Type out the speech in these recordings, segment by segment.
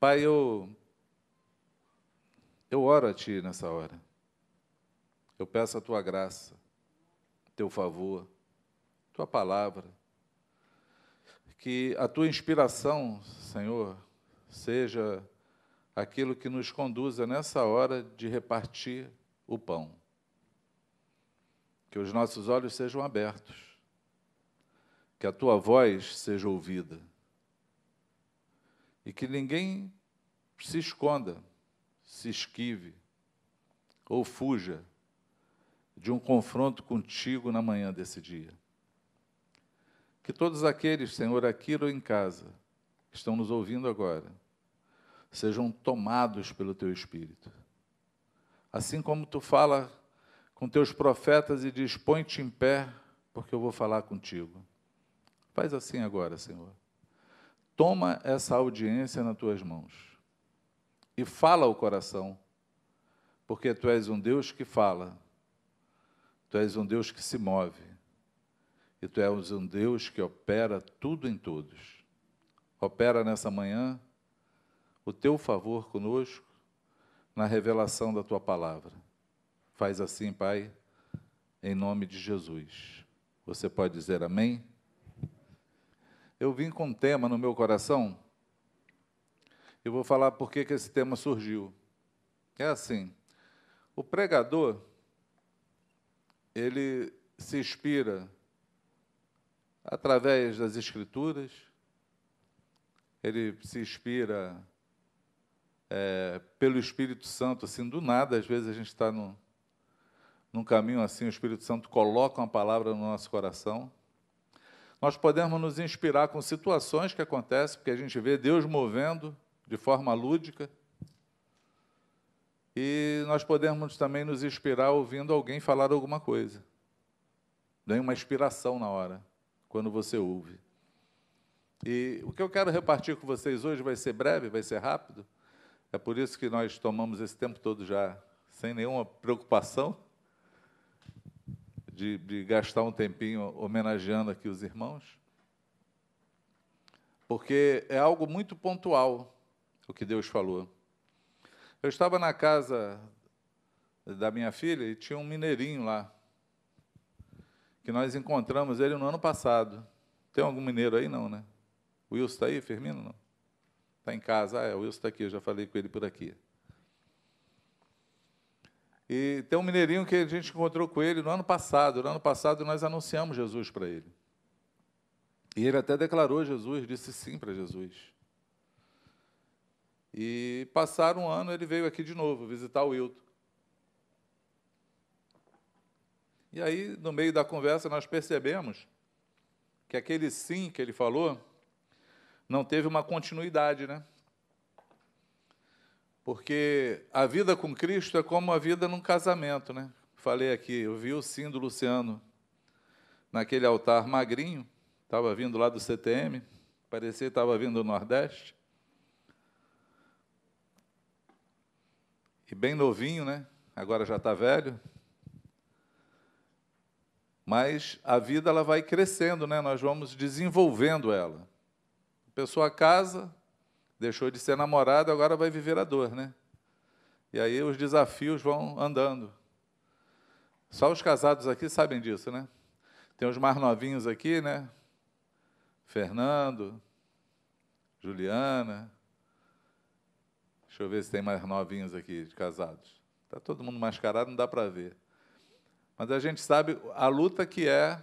Pai, eu, eu oro a Ti nessa hora. Eu peço a Tua graça, Teu favor, Tua palavra. Que a Tua inspiração, Senhor, seja aquilo que nos conduza nessa hora de repartir o pão. Que os nossos olhos sejam abertos, que a tua voz seja ouvida e que ninguém se esconda, se esquive ou fuja de um confronto contigo na manhã desse dia. Que todos aqueles, Senhor, aqui ou em casa, que estão nos ouvindo agora, sejam tomados pelo teu espírito. Assim como tu fala com teus profetas e diz: põe-te em pé, porque eu vou falar contigo. Faz assim agora, Senhor. Toma essa audiência nas tuas mãos e fala ao coração, porque tu és um Deus que fala, tu és um Deus que se move, e tu és um Deus que opera tudo em todos. Opera nessa manhã o teu favor conosco na revelação da tua palavra. Faz assim, Pai, em nome de Jesus. Você pode dizer amém? Eu vim com um tema no meu coração. Eu vou falar por que esse tema surgiu. É assim: o pregador, ele se inspira através das Escrituras, ele se inspira é, pelo Espírito Santo, assim, do nada, às vezes a gente está num caminho assim, o Espírito Santo coloca uma palavra no nosso coração. Nós podemos nos inspirar com situações que acontecem, porque a gente vê Deus movendo de forma lúdica. E nós podemos também nos inspirar ouvindo alguém falar alguma coisa. Vem uma inspiração na hora, quando você ouve. E o que eu quero repartir com vocês hoje vai ser breve, vai ser rápido. É por isso que nós tomamos esse tempo todo já sem nenhuma preocupação de, de gastar um tempinho homenageando aqui os irmãos, porque é algo muito pontual o que Deus falou. Eu estava na casa da minha filha e tinha um mineirinho lá, que nós encontramos ele no ano passado. Tem algum mineiro aí? Não, né? O Wilson está aí, Firmino? Não. Está em casa? Ah, é, o Wilson está aqui, eu já falei com ele por aqui. E tem um mineirinho que a gente encontrou com ele no ano passado. No ano passado nós anunciamos Jesus para ele. E ele até declarou Jesus, disse sim para Jesus. E passaram um ano, ele veio aqui de novo visitar o Wilton. E aí, no meio da conversa, nós percebemos que aquele sim que ele falou não teve uma continuidade, né? Porque a vida com Cristo é como a vida num casamento, né? Falei aqui, eu vi o sim do Luciano naquele altar magrinho, estava vindo lá do CTM, parecia que estava vindo do Nordeste. E bem novinho, né? Agora já está velho. Mas a vida ela vai crescendo, né? Nós vamos desenvolvendo ela pessoa casa, deixou de ser namorado, agora vai viver a dor, né? E aí os desafios vão andando. Só os casados aqui sabem disso, né? Tem os mais novinhos aqui, né? Fernando, Juliana. Deixa eu ver se tem mais novinhos aqui de casados. Está todo mundo mascarado, não dá para ver. Mas a gente sabe a luta que é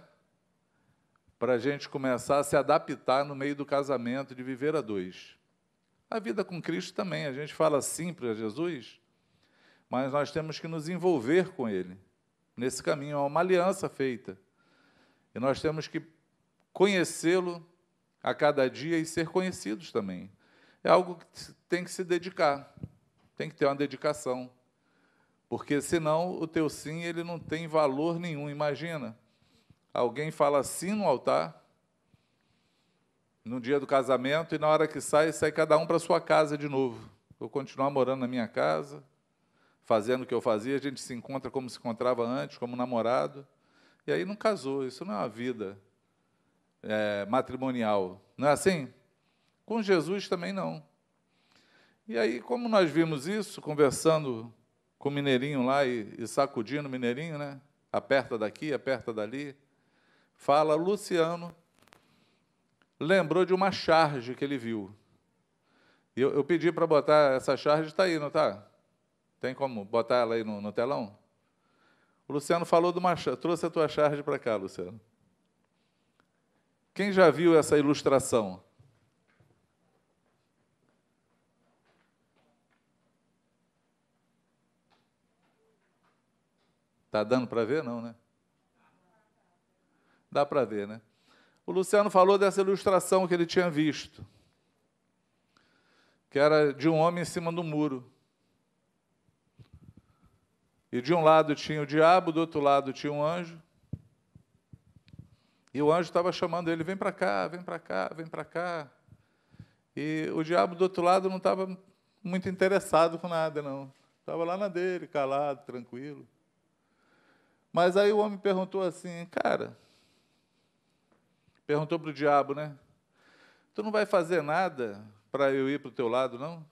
para a gente começar a se adaptar no meio do casamento, de viver a dois. A vida com Cristo também, a gente fala sim para Jesus, mas nós temos que nos envolver com Ele nesse caminho, é uma aliança feita. E nós temos que conhecê-lo a cada dia e ser conhecidos também. É algo que tem que se dedicar, tem que ter uma dedicação. Porque senão o teu sim ele não tem valor nenhum, imagina alguém fala sim no altar, no dia do casamento, e na hora que sai, sai cada um para sua casa de novo. Vou continuar morando na minha casa, fazendo o que eu fazia, a gente se encontra como se encontrava antes, como namorado, e aí não casou. Isso não é uma vida é, matrimonial. Não é assim? Com Jesus também não. E aí, como nós vimos isso, conversando com o Mineirinho lá e, e sacudindo o Mineirinho, né? Aperta daqui, aperta dali. Fala, Luciano lembrou de uma charge que ele viu. Eu, eu pedi para botar essa charge, está aí, não está? Tem como botar ela aí no, no telão? O Luciano falou de uma trouxe a tua charge para cá, Luciano. Quem já viu essa ilustração? Tá dando para ver não, né? Dá para ver, né? O Luciano falou dessa ilustração que ele tinha visto, que era de um homem em cima do muro. E de um lado tinha o diabo, do outro lado tinha um anjo. E o anjo estava chamando ele: vem para cá, vem para cá, vem para cá. E o diabo do outro lado não estava muito interessado com nada, não. Estava lá na dele, calado, tranquilo. Mas aí o homem perguntou assim: cara, perguntou para o diabo, né? Tu não vai fazer nada para eu ir para o teu lado, não?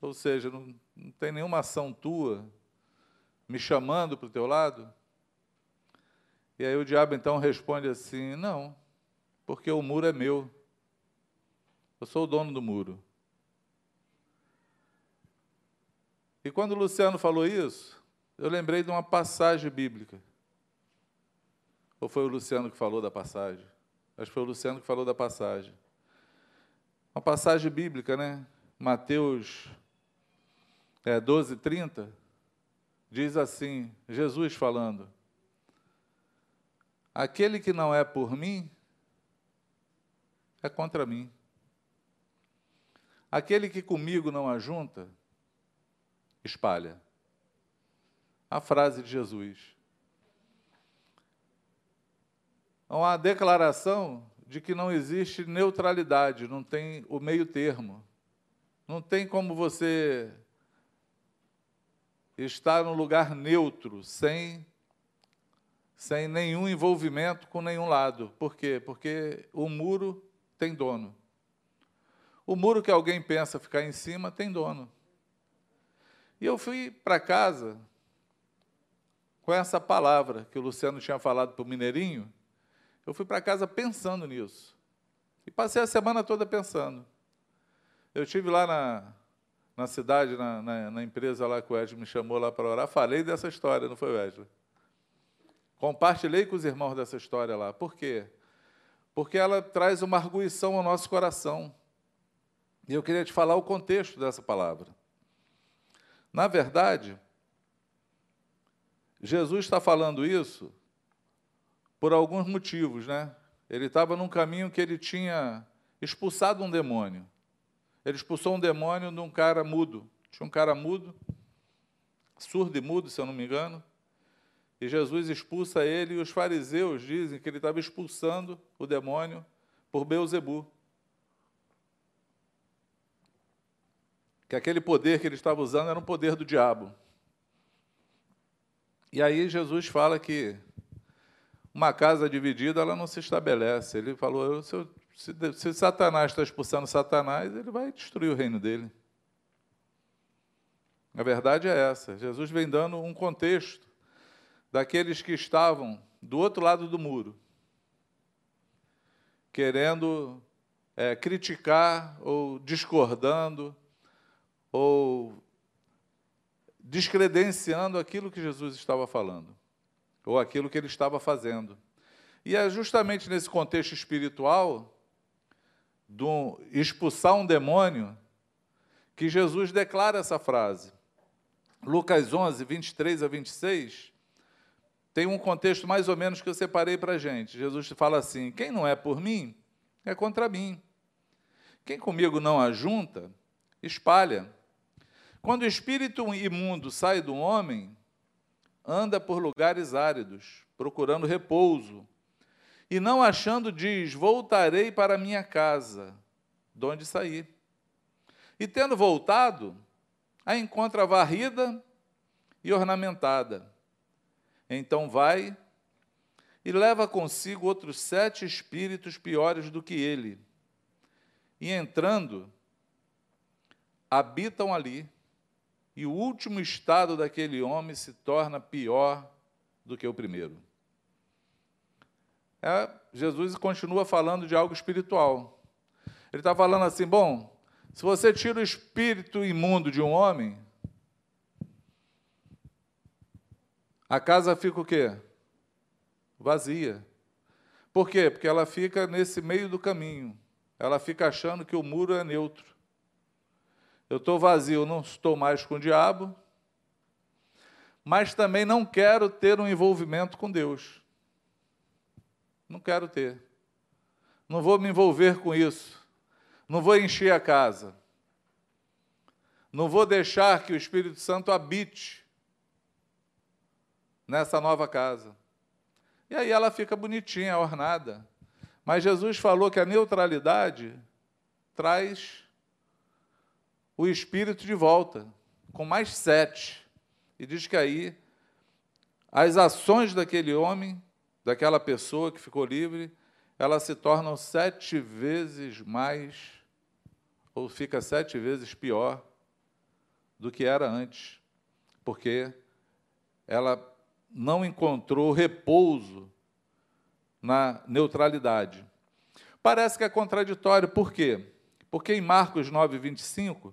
Ou seja, não, não tem nenhuma ação tua me chamando para o teu lado? E aí o diabo então responde assim: Não, porque o muro é meu. Eu sou o dono do muro. E quando o Luciano falou isso, eu lembrei de uma passagem bíblica. Ou foi o Luciano que falou da passagem? Acho que foi o Luciano que falou da passagem. Uma passagem bíblica, né? Mateus é, 12, 30, diz assim: Jesus falando. Aquele que não é por mim, é contra mim. Aquele que comigo não ajunta, espalha. A frase de Jesus. Uma declaração de que não existe neutralidade, não tem o meio termo. Não tem como você estar num lugar neutro, sem, sem nenhum envolvimento com nenhum lado. Por quê? Porque o muro tem dono. O muro que alguém pensa ficar em cima tem dono. E eu fui para casa com essa palavra que o Luciano tinha falado para o Mineirinho, eu fui para casa pensando nisso. E passei a semana toda pensando. Eu tive lá na, na cidade, na, na, na empresa lá que o Wesley me chamou lá para orar, falei dessa história, não foi, Wesley? Compartilhei com os irmãos dessa história lá. Por quê? Porque ela traz uma arguição ao nosso coração. E eu queria te falar o contexto dessa palavra. Na verdade, Jesus está falando isso por alguns motivos, né? Ele estava num caminho que ele tinha expulsado um demônio. Ele expulsou um demônio de um cara mudo. Tinha um cara mudo, surdo e mudo, se eu não me engano. E Jesus expulsa ele, e os fariseus dizem que ele estava expulsando o demônio por Beuzebu. Que aquele poder que ele estava usando era um poder do diabo. E aí Jesus fala que uma casa dividida ela não se estabelece. Ele falou: se, se, se Satanás está expulsando Satanás, ele vai destruir o reino dele. A verdade é essa. Jesus vem dando um contexto daqueles que estavam do outro lado do muro, querendo é, criticar ou discordando ou descredenciando aquilo que Jesus estava falando ou aquilo que ele estava fazendo. E é justamente nesse contexto espiritual, do expulsar um demônio, que Jesus declara essa frase. Lucas 11, 23 a 26, tem um contexto mais ou menos que eu separei para a gente. Jesus fala assim: quem não é por mim, é contra mim. Quem comigo não ajunta, espalha. Quando o espírito imundo sai do homem, anda por lugares áridos, procurando repouso. E não achando, diz: Voltarei para minha casa, de onde saí. E tendo voltado, a encontra varrida e ornamentada. Então vai e leva consigo outros sete espíritos piores do que ele. E entrando, habitam ali, e o último estado daquele homem se torna pior do que o primeiro. É, Jesus continua falando de algo espiritual. Ele está falando assim: bom, se você tira o espírito imundo de um homem, a casa fica o quê? Vazia. Por quê? Porque ela fica nesse meio do caminho. Ela fica achando que o muro é neutro. Eu estou vazio, não estou mais com o diabo, mas também não quero ter um envolvimento com Deus. Não quero ter. Não vou me envolver com isso. Não vou encher a casa. Não vou deixar que o Espírito Santo habite nessa nova casa. E aí ela fica bonitinha, ornada. Mas Jesus falou que a neutralidade traz o espírito de volta, com mais sete. E diz que aí as ações daquele homem, daquela pessoa que ficou livre, elas se tornam sete vezes mais, ou fica sete vezes pior do que era antes, porque ela não encontrou repouso na neutralidade. Parece que é contraditório, por quê? Porque em Marcos 9, 25,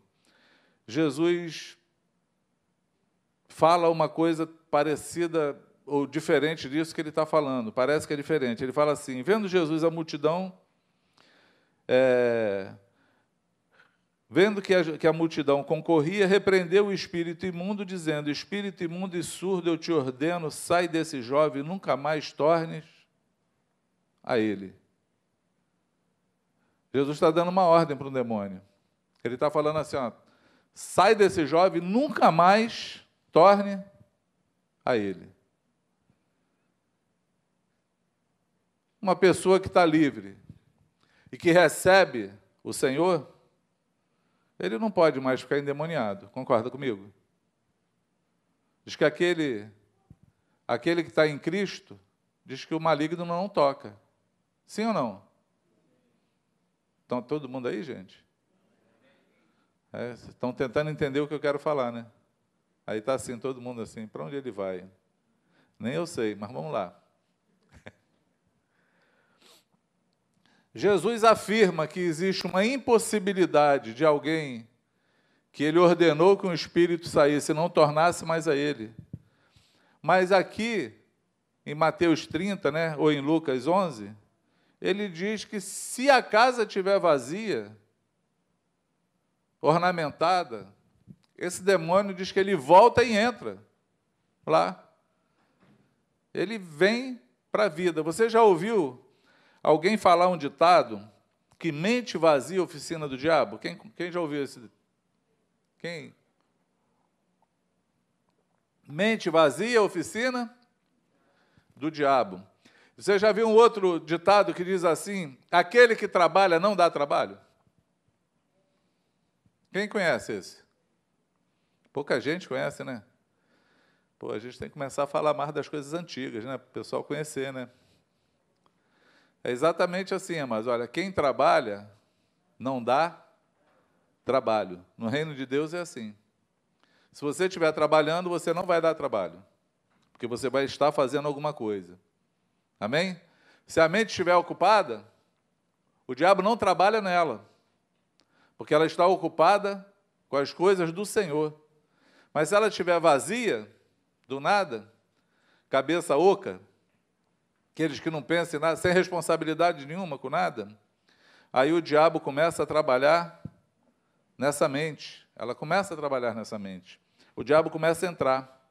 Jesus fala uma coisa parecida ou diferente disso que ele está falando, parece que é diferente. Ele fala assim: vendo Jesus a multidão, é, vendo que a, que a multidão concorria, repreendeu o espírito imundo, dizendo: Espírito imundo e surdo, eu te ordeno, sai desse jovem, nunca mais tornes a ele. Jesus está dando uma ordem para o demônio. Ele está falando assim: ó, sai desse jovem, nunca mais torne a ele. Uma pessoa que está livre e que recebe o Senhor, ele não pode mais ficar endemoniado. Concorda comigo? Diz que aquele, aquele que está em Cristo, diz que o maligno não toca. Sim ou não? Estão todo mundo aí, gente? É, estão tentando entender o que eu quero falar, né? Aí está assim, todo mundo assim, para onde ele vai? Nem eu sei, mas vamos lá. Jesus afirma que existe uma impossibilidade de alguém que ele ordenou que um espírito saísse e não tornasse mais a ele. Mas aqui, em Mateus 30, né, ou em Lucas 11, ele diz que se a casa estiver vazia, ornamentada, esse demônio diz que ele volta e entra lá. Ele vem para a vida. Você já ouviu alguém falar um ditado que mente vazia oficina do diabo? Quem, quem já ouviu esse? Quem? Mente vazia oficina do diabo. Você já viu um outro ditado que diz assim: aquele que trabalha não dá trabalho? Quem conhece esse? Pouca gente conhece, né? Pô, a gente tem que começar a falar mais das coisas antigas, né? Para o pessoal conhecer, né? É exatamente assim, mas olha, quem trabalha não dá trabalho. No reino de Deus é assim. Se você estiver trabalhando, você não vai dar trabalho, porque você vai estar fazendo alguma coisa. Amém? Se a mente estiver ocupada, o diabo não trabalha nela porque ela está ocupada com as coisas do Senhor. Mas se ela estiver vazia, do nada, cabeça oca, aqueles que não pensam em nada, sem responsabilidade nenhuma com nada, aí o diabo começa a trabalhar nessa mente. Ela começa a trabalhar nessa mente. O diabo começa a entrar.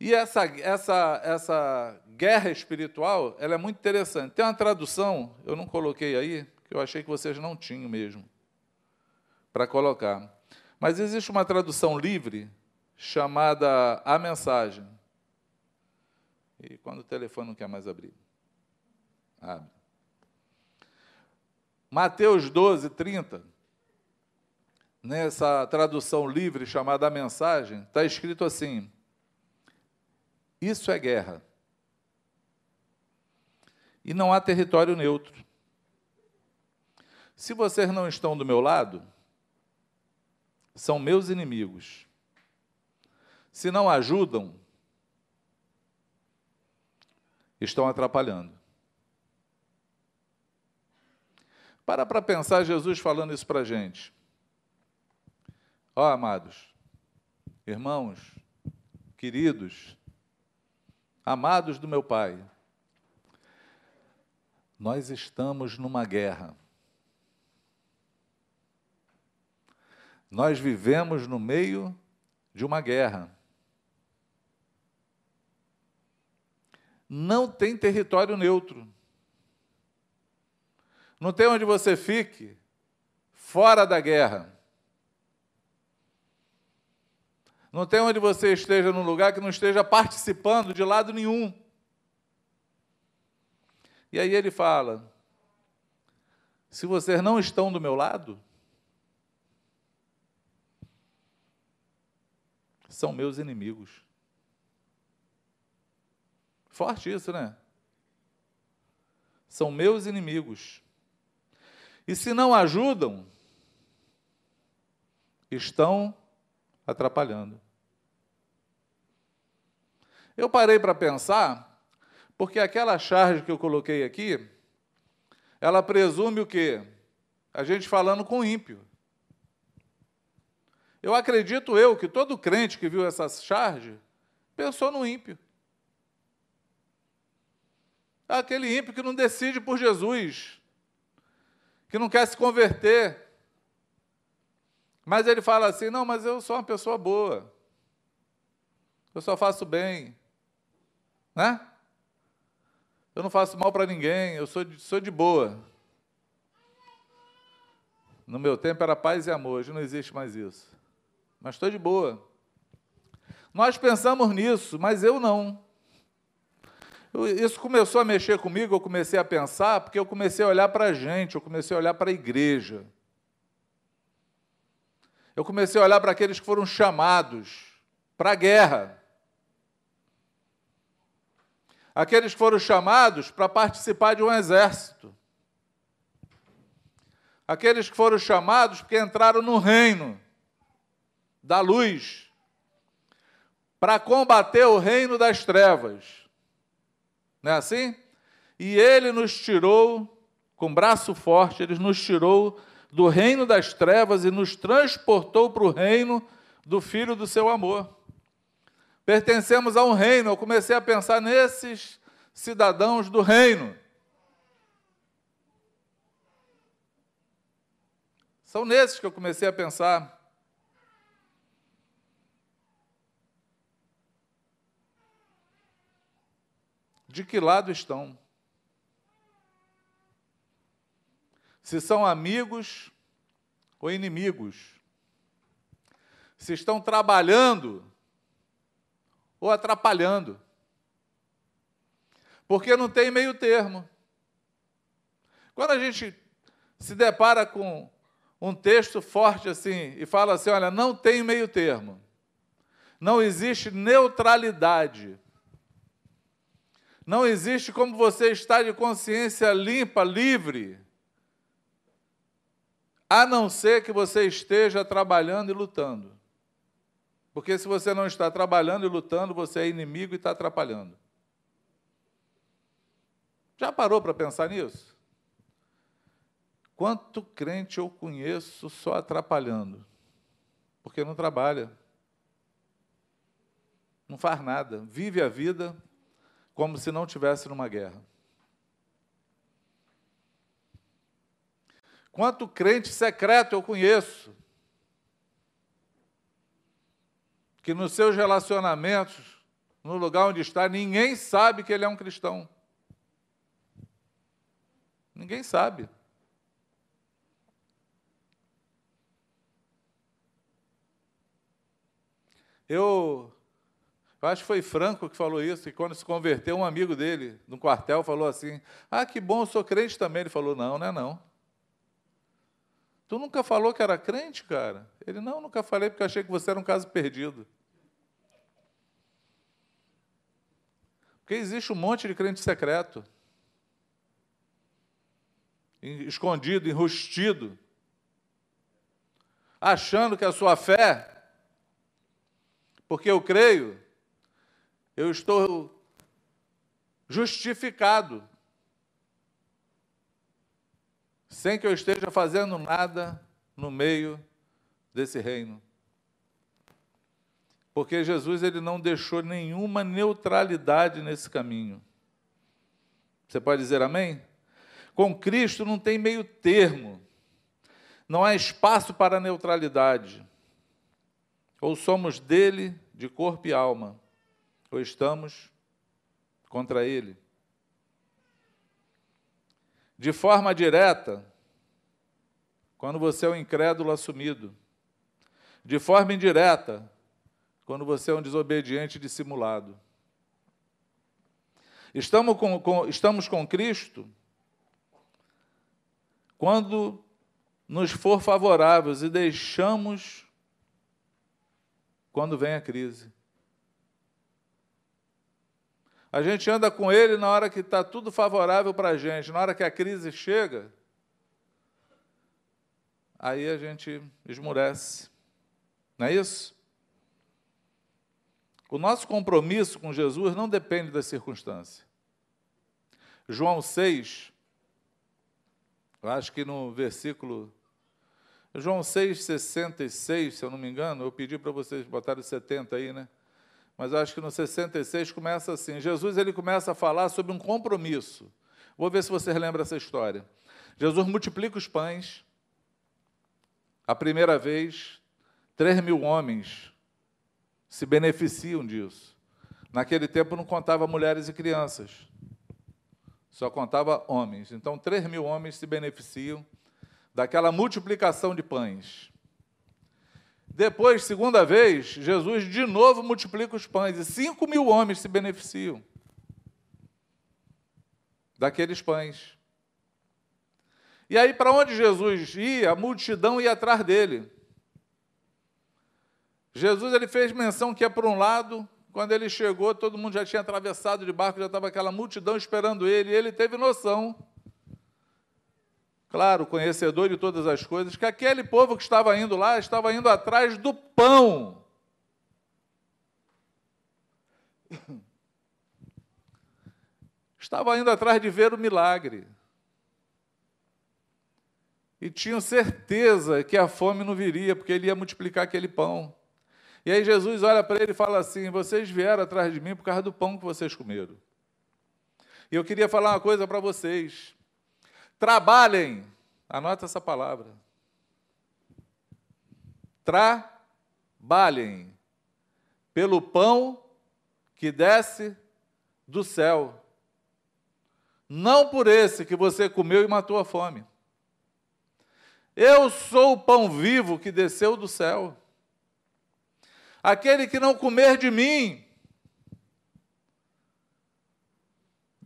E essa, essa, essa guerra espiritual, ela é muito interessante. Tem uma tradução, eu não coloquei aí, que eu achei que vocês não tinham mesmo para colocar. Mas existe uma tradução livre chamada A Mensagem. E quando o telefone não quer mais abrir? Abre. Mateus 12, 30. Nessa tradução livre chamada A Mensagem, está escrito assim: Isso é guerra. E não há território neutro. Se vocês não estão do meu lado, são meus inimigos. Se não ajudam, estão atrapalhando. Para para pensar Jesus falando isso para a gente. Ó, oh, amados, irmãos, queridos, amados do meu Pai, nós estamos numa guerra. Nós vivemos no meio de uma guerra. Não tem território neutro. Não tem onde você fique fora da guerra. Não tem onde você esteja num lugar que não esteja participando de lado nenhum. E aí ele fala: se vocês não estão do meu lado, são meus inimigos. Forte isso, né? São meus inimigos. E se não ajudam, estão atrapalhando. Eu parei para pensar, porque aquela charge que eu coloquei aqui, ela presume o quê? A gente falando com ímpio. Eu acredito eu que todo crente que viu essa charge pensou no ímpio. Aquele ímpio que não decide por Jesus, que não quer se converter. Mas ele fala assim: não, mas eu sou uma pessoa boa, eu só faço bem, né? Eu não faço mal para ninguém, eu sou de, sou de boa. No meu tempo era paz e amor, hoje não existe mais isso mas estou de boa. Nós pensamos nisso, mas eu não. Isso começou a mexer comigo, eu comecei a pensar, porque eu comecei a olhar para a gente, eu comecei a olhar para a igreja. Eu comecei a olhar para aqueles que foram chamados para a guerra. Aqueles que foram chamados para participar de um exército. Aqueles que foram chamados porque entraram no reino da luz para combater o reino das trevas. Não é assim? E ele nos tirou, com braço forte, ele nos tirou do reino das trevas e nos transportou para o reino do Filho do seu amor. Pertencemos a um reino, eu comecei a pensar nesses cidadãos do reino. São nesses que eu comecei a pensar. De que lado estão. Se são amigos ou inimigos. Se estão trabalhando ou atrapalhando. Porque não tem meio termo. Quando a gente se depara com um texto forte assim e fala assim: olha, não tem meio termo, não existe neutralidade. Não existe como você estar de consciência limpa, livre, a não ser que você esteja trabalhando e lutando. Porque se você não está trabalhando e lutando, você é inimigo e está atrapalhando. Já parou para pensar nisso? Quanto crente eu conheço só atrapalhando? Porque não trabalha. Não faz nada. Vive a vida como se não tivesse numa guerra. Quanto crente secreto eu conheço, que nos seus relacionamentos, no lugar onde está, ninguém sabe que ele é um cristão. Ninguém sabe. Eu eu acho que foi Franco que falou isso, e quando se converteu, um amigo dele, no quartel, falou assim: Ah, que bom, eu sou crente também. Ele falou: Não, não é não. Tu nunca falou que era crente, cara? Ele: Não, nunca falei porque achei que você era um caso perdido. Porque existe um monte de crente secreto, escondido, enrustido. achando que a sua fé, porque eu creio, eu estou justificado, sem que eu esteja fazendo nada no meio desse reino. Porque Jesus ele não deixou nenhuma neutralidade nesse caminho. Você pode dizer amém? Com Cristo não tem meio termo. Não há espaço para neutralidade. Ou somos dele de corpo e alma, ou estamos contra ele. De forma direta, quando você é um incrédulo assumido. De forma indireta, quando você é um desobediente dissimulado. Estamos com, com, estamos com Cristo quando nos for favoráveis e deixamos quando vem a crise. A gente anda com Ele na hora que está tudo favorável para a gente, na hora que a crise chega, aí a gente esmurece. Não é isso? O nosso compromisso com Jesus não depende das circunstâncias. João 6, eu acho que no versículo. João 6, 66, se eu não me engano, eu pedi para vocês botarem 70 aí, né? Mas acho que no 66 começa assim: Jesus ele começa a falar sobre um compromisso. Vou ver se vocês lembram essa história. Jesus multiplica os pães. A primeira vez, 3 mil homens se beneficiam disso. Naquele tempo não contava mulheres e crianças só contava homens. Então, 3 mil homens se beneficiam daquela multiplicação de pães. Depois, segunda vez, Jesus de novo multiplica os pães e 5 mil homens se beneficiam daqueles pães. E aí, para onde Jesus ia, a multidão ia atrás dele. Jesus ele fez menção que é para um lado, quando ele chegou, todo mundo já tinha atravessado de barco, já estava aquela multidão esperando ele, e ele teve noção, claro, conhecedor de todas as coisas, que aquele povo que estava indo lá estava indo atrás do pão. Estava indo atrás de ver o milagre. E tinham certeza que a fome não viria, porque ele ia multiplicar aquele pão. E aí Jesus olha para ele e fala assim: Vocês vieram atrás de mim por causa do pão que vocês comeram. E eu queria falar uma coisa para vocês. Trabalhem, anota essa palavra. Trabalhem pelo pão que desce do céu. Não por esse que você comeu e matou a fome. Eu sou o pão vivo que desceu do céu. Aquele que não comer de mim,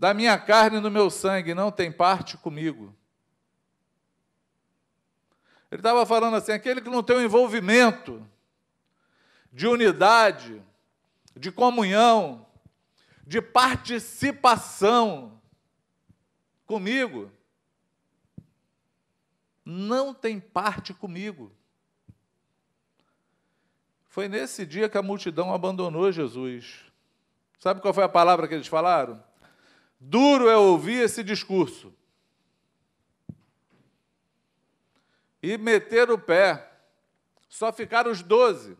da minha carne e do meu sangue, não tem parte comigo. Ele estava falando assim: aquele que não tem um envolvimento de unidade, de comunhão, de participação comigo, não tem parte comigo. Foi nesse dia que a multidão abandonou Jesus. Sabe qual foi a palavra que eles falaram? Duro é ouvir esse discurso. E meter o pé. Só ficaram os doze.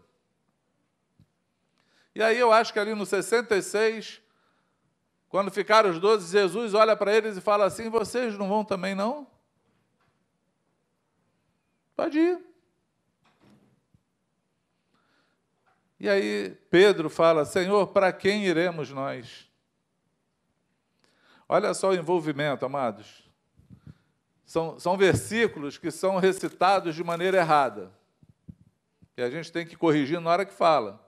E aí eu acho que ali no 66, quando ficaram os doze, Jesus olha para eles e fala assim: vocês não vão também não? Pode ir. E aí Pedro fala: Senhor, para quem iremos nós? Olha só o envolvimento, amados. São, são versículos que são recitados de maneira errada. E a gente tem que corrigir na hora que fala.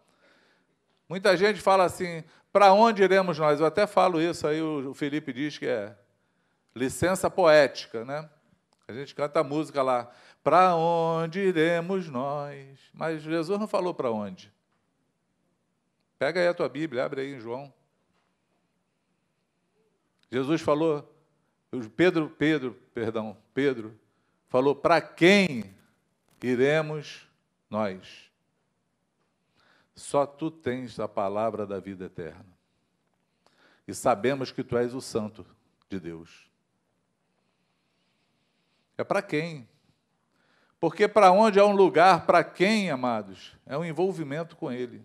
Muita gente fala assim: para onde iremos nós? Eu até falo isso, aí o Felipe diz que é licença poética, né? A gente canta música lá, para onde iremos nós? Mas Jesus não falou para onde. Pega aí a tua Bíblia, abre aí em João. Jesus falou, Pedro, Pedro, perdão, Pedro falou: para quem iremos nós. Só tu tens a palavra da vida eterna. E sabemos que tu és o Santo de Deus. É para quem? Porque para onde é um lugar, para quem, amados? É um envolvimento com Ele.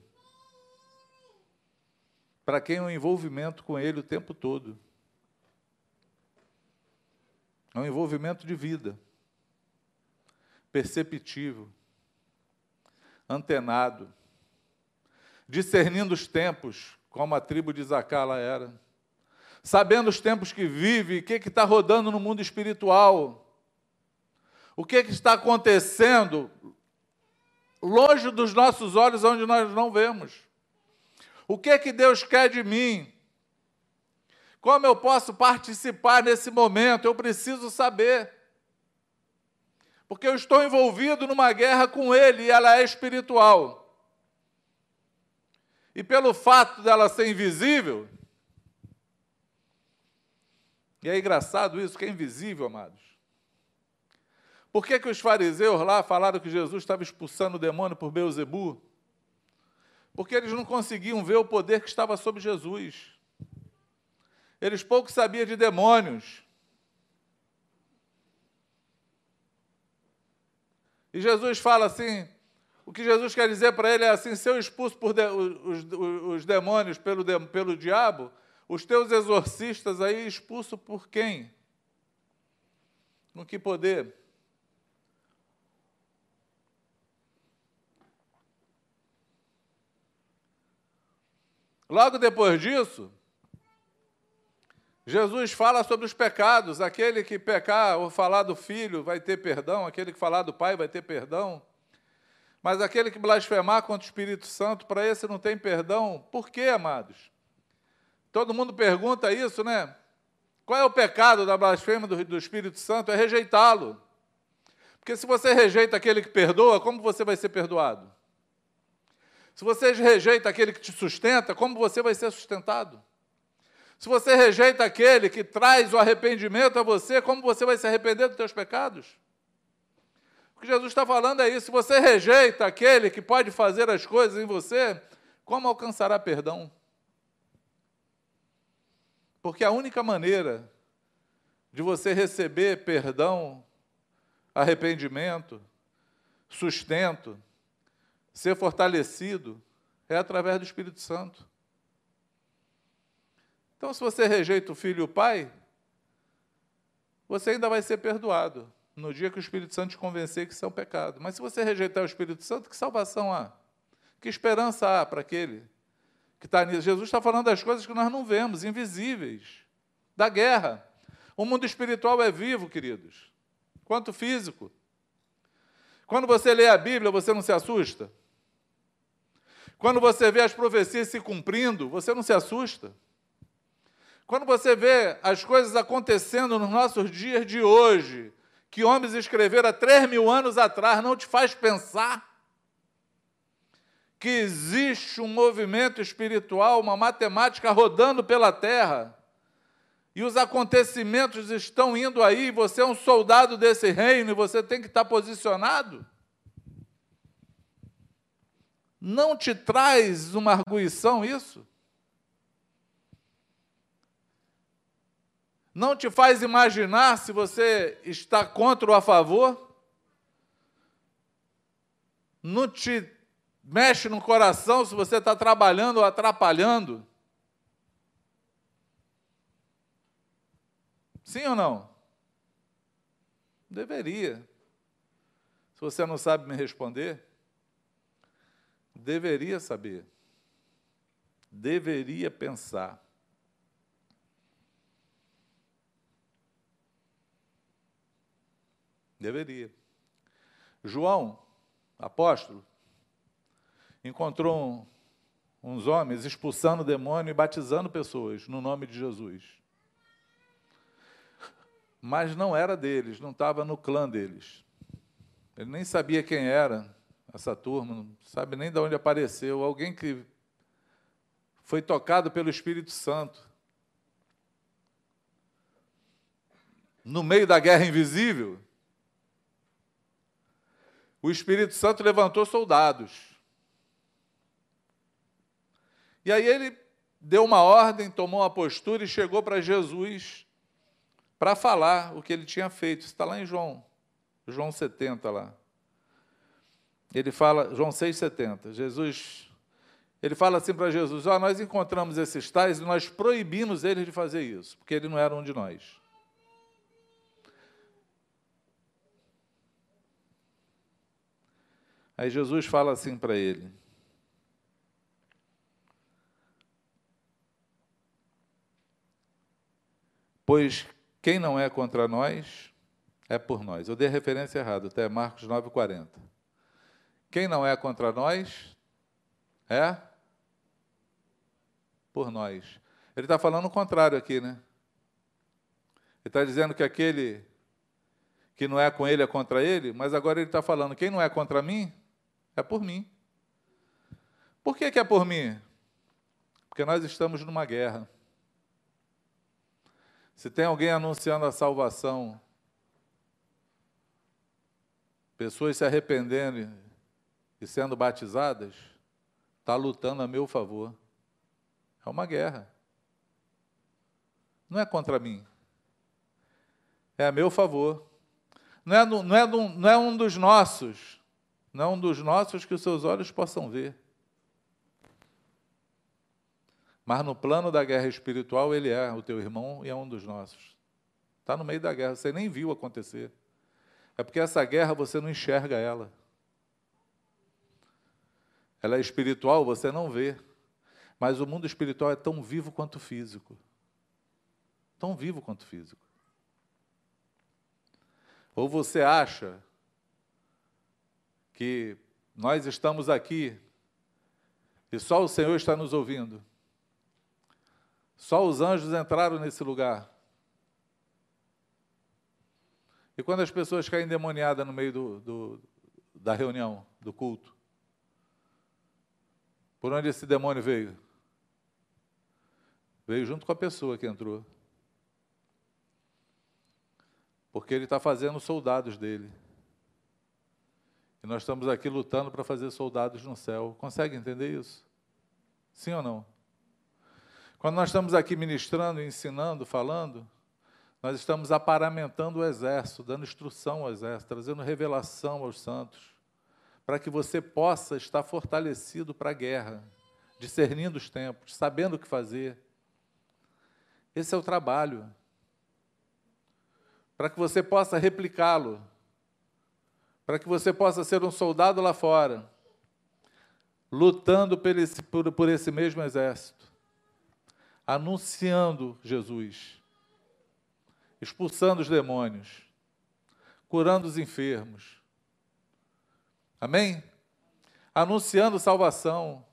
Para quem é um envolvimento com Ele o tempo todo. É um envolvimento de vida, perceptivo, antenado, discernindo os tempos, como a tribo de Zacala era, sabendo os tempos que vive, o que está rodando no mundo espiritual, o que, que está acontecendo longe dos nossos olhos, onde nós não vemos. O que que Deus quer de mim? Como eu posso participar nesse momento? Eu preciso saber. Porque eu estou envolvido numa guerra com Ele e ela é espiritual. E pelo fato dela ser invisível, e é engraçado isso, que é invisível, amados. Por que, que os fariseus lá falaram que Jesus estava expulsando o demônio por Beuzebu? Porque eles não conseguiam ver o poder que estava sobre Jesus. Eles pouco sabiam de demônios. E Jesus fala assim: o que Jesus quer dizer para ele é assim: se eu expulso de, os, os, os, demônios pelo, pelo diabo, os teus exorcistas aí expulso por quem? Com que poder? Logo depois disso, Jesus fala sobre os pecados. Aquele que pecar ou falar do filho vai ter perdão, aquele que falar do pai vai ter perdão. Mas aquele que blasfemar contra o Espírito Santo, para esse não tem perdão. Por quê, amados? Todo mundo pergunta isso, né? Qual é o pecado da blasfêmia do, do Espírito Santo? É rejeitá-lo. Porque se você rejeita aquele que perdoa, como você vai ser perdoado? Se você rejeita aquele que te sustenta, como você vai ser sustentado? Se você rejeita aquele que traz o arrependimento a você, como você vai se arrepender dos seus pecados? O que Jesus está falando é isso. Se você rejeita aquele que pode fazer as coisas em você, como alcançará perdão? Porque a única maneira de você receber perdão, arrependimento, sustento, ser fortalecido é através do Espírito Santo. Então, se você rejeita o filho e o pai, você ainda vai ser perdoado no dia que o Espírito Santo te convencer que isso é um pecado. Mas se você rejeitar o Espírito Santo, que salvação há? Que esperança há para aquele que está nisso? Jesus está falando das coisas que nós não vemos, invisíveis, da guerra. O mundo espiritual é vivo, queridos, quanto físico. Quando você lê a Bíblia, você não se assusta? Quando você vê as profecias se cumprindo, você não se assusta? Quando você vê as coisas acontecendo nos nossos dias de hoje, que homens escreveram há três mil anos atrás, não te faz pensar que existe um movimento espiritual, uma matemática rodando pela terra, e os acontecimentos estão indo aí, você é um soldado desse reino e você tem que estar posicionado? Não te traz uma arguição isso? Não te faz imaginar se você está contra ou a favor? Não te mexe no coração se você está trabalhando ou atrapalhando? Sim ou não? Deveria. Se você não sabe me responder, deveria saber, deveria pensar. Deveria. João, apóstolo, encontrou um, uns homens expulsando demônio e batizando pessoas no nome de Jesus. Mas não era deles, não estava no clã deles. Ele nem sabia quem era, essa turma, não sabe nem de onde apareceu, alguém que foi tocado pelo Espírito Santo. No meio da guerra invisível, o Espírito Santo levantou soldados. E aí ele deu uma ordem, tomou uma postura e chegou para Jesus para falar o que ele tinha feito. Isso está lá em João, João 70 lá. Ele fala, João 6,70. Jesus, ele fala assim para Jesus: Ó, oh, nós encontramos esses tais e nós proibimos eles de fazer isso, porque ele não era um de nós. Aí Jesus fala assim para ele: Pois quem não é contra nós é por nós. Eu dei a referência errada, até Marcos 9,40. Quem não é contra nós é por nós. Ele está falando o contrário aqui, né? Ele está dizendo que aquele que não é com ele é contra ele, mas agora ele está falando: quem não é contra mim é por mim. Por que, que é por mim? Porque nós estamos numa guerra. Se tem alguém anunciando a salvação, pessoas se arrependendo e sendo batizadas, está lutando a meu favor. É uma guerra. Não é contra mim. É a meu favor. Não é, não é, não é um dos nossos não dos nossos que os seus olhos possam ver. Mas no plano da guerra espiritual, ele é o teu irmão e é um dos nossos. Está no meio da guerra, você nem viu acontecer. É porque essa guerra você não enxerga ela. Ela é espiritual, você não vê. Mas o mundo espiritual é tão vivo quanto o físico. Tão vivo quanto o físico. Ou você acha que nós estamos aqui e só o Senhor está nos ouvindo. Só os anjos entraram nesse lugar. E quando as pessoas caem endemoniadas no meio do, do, da reunião, do culto, por onde esse demônio veio? Veio junto com a pessoa que entrou. Porque ele está fazendo soldados dele. E nós estamos aqui lutando para fazer soldados no céu. Consegue entender isso? Sim ou não? Quando nós estamos aqui ministrando, ensinando, falando, nós estamos aparamentando o exército, dando instrução ao exército, trazendo revelação aos santos, para que você possa estar fortalecido para a guerra, discernindo os tempos, sabendo o que fazer. Esse é o trabalho. Para que você possa replicá-lo para que você possa ser um soldado lá fora, lutando por esse, por, por esse mesmo exército, anunciando Jesus, expulsando os demônios, curando os enfermos. Amém? Anunciando salvação.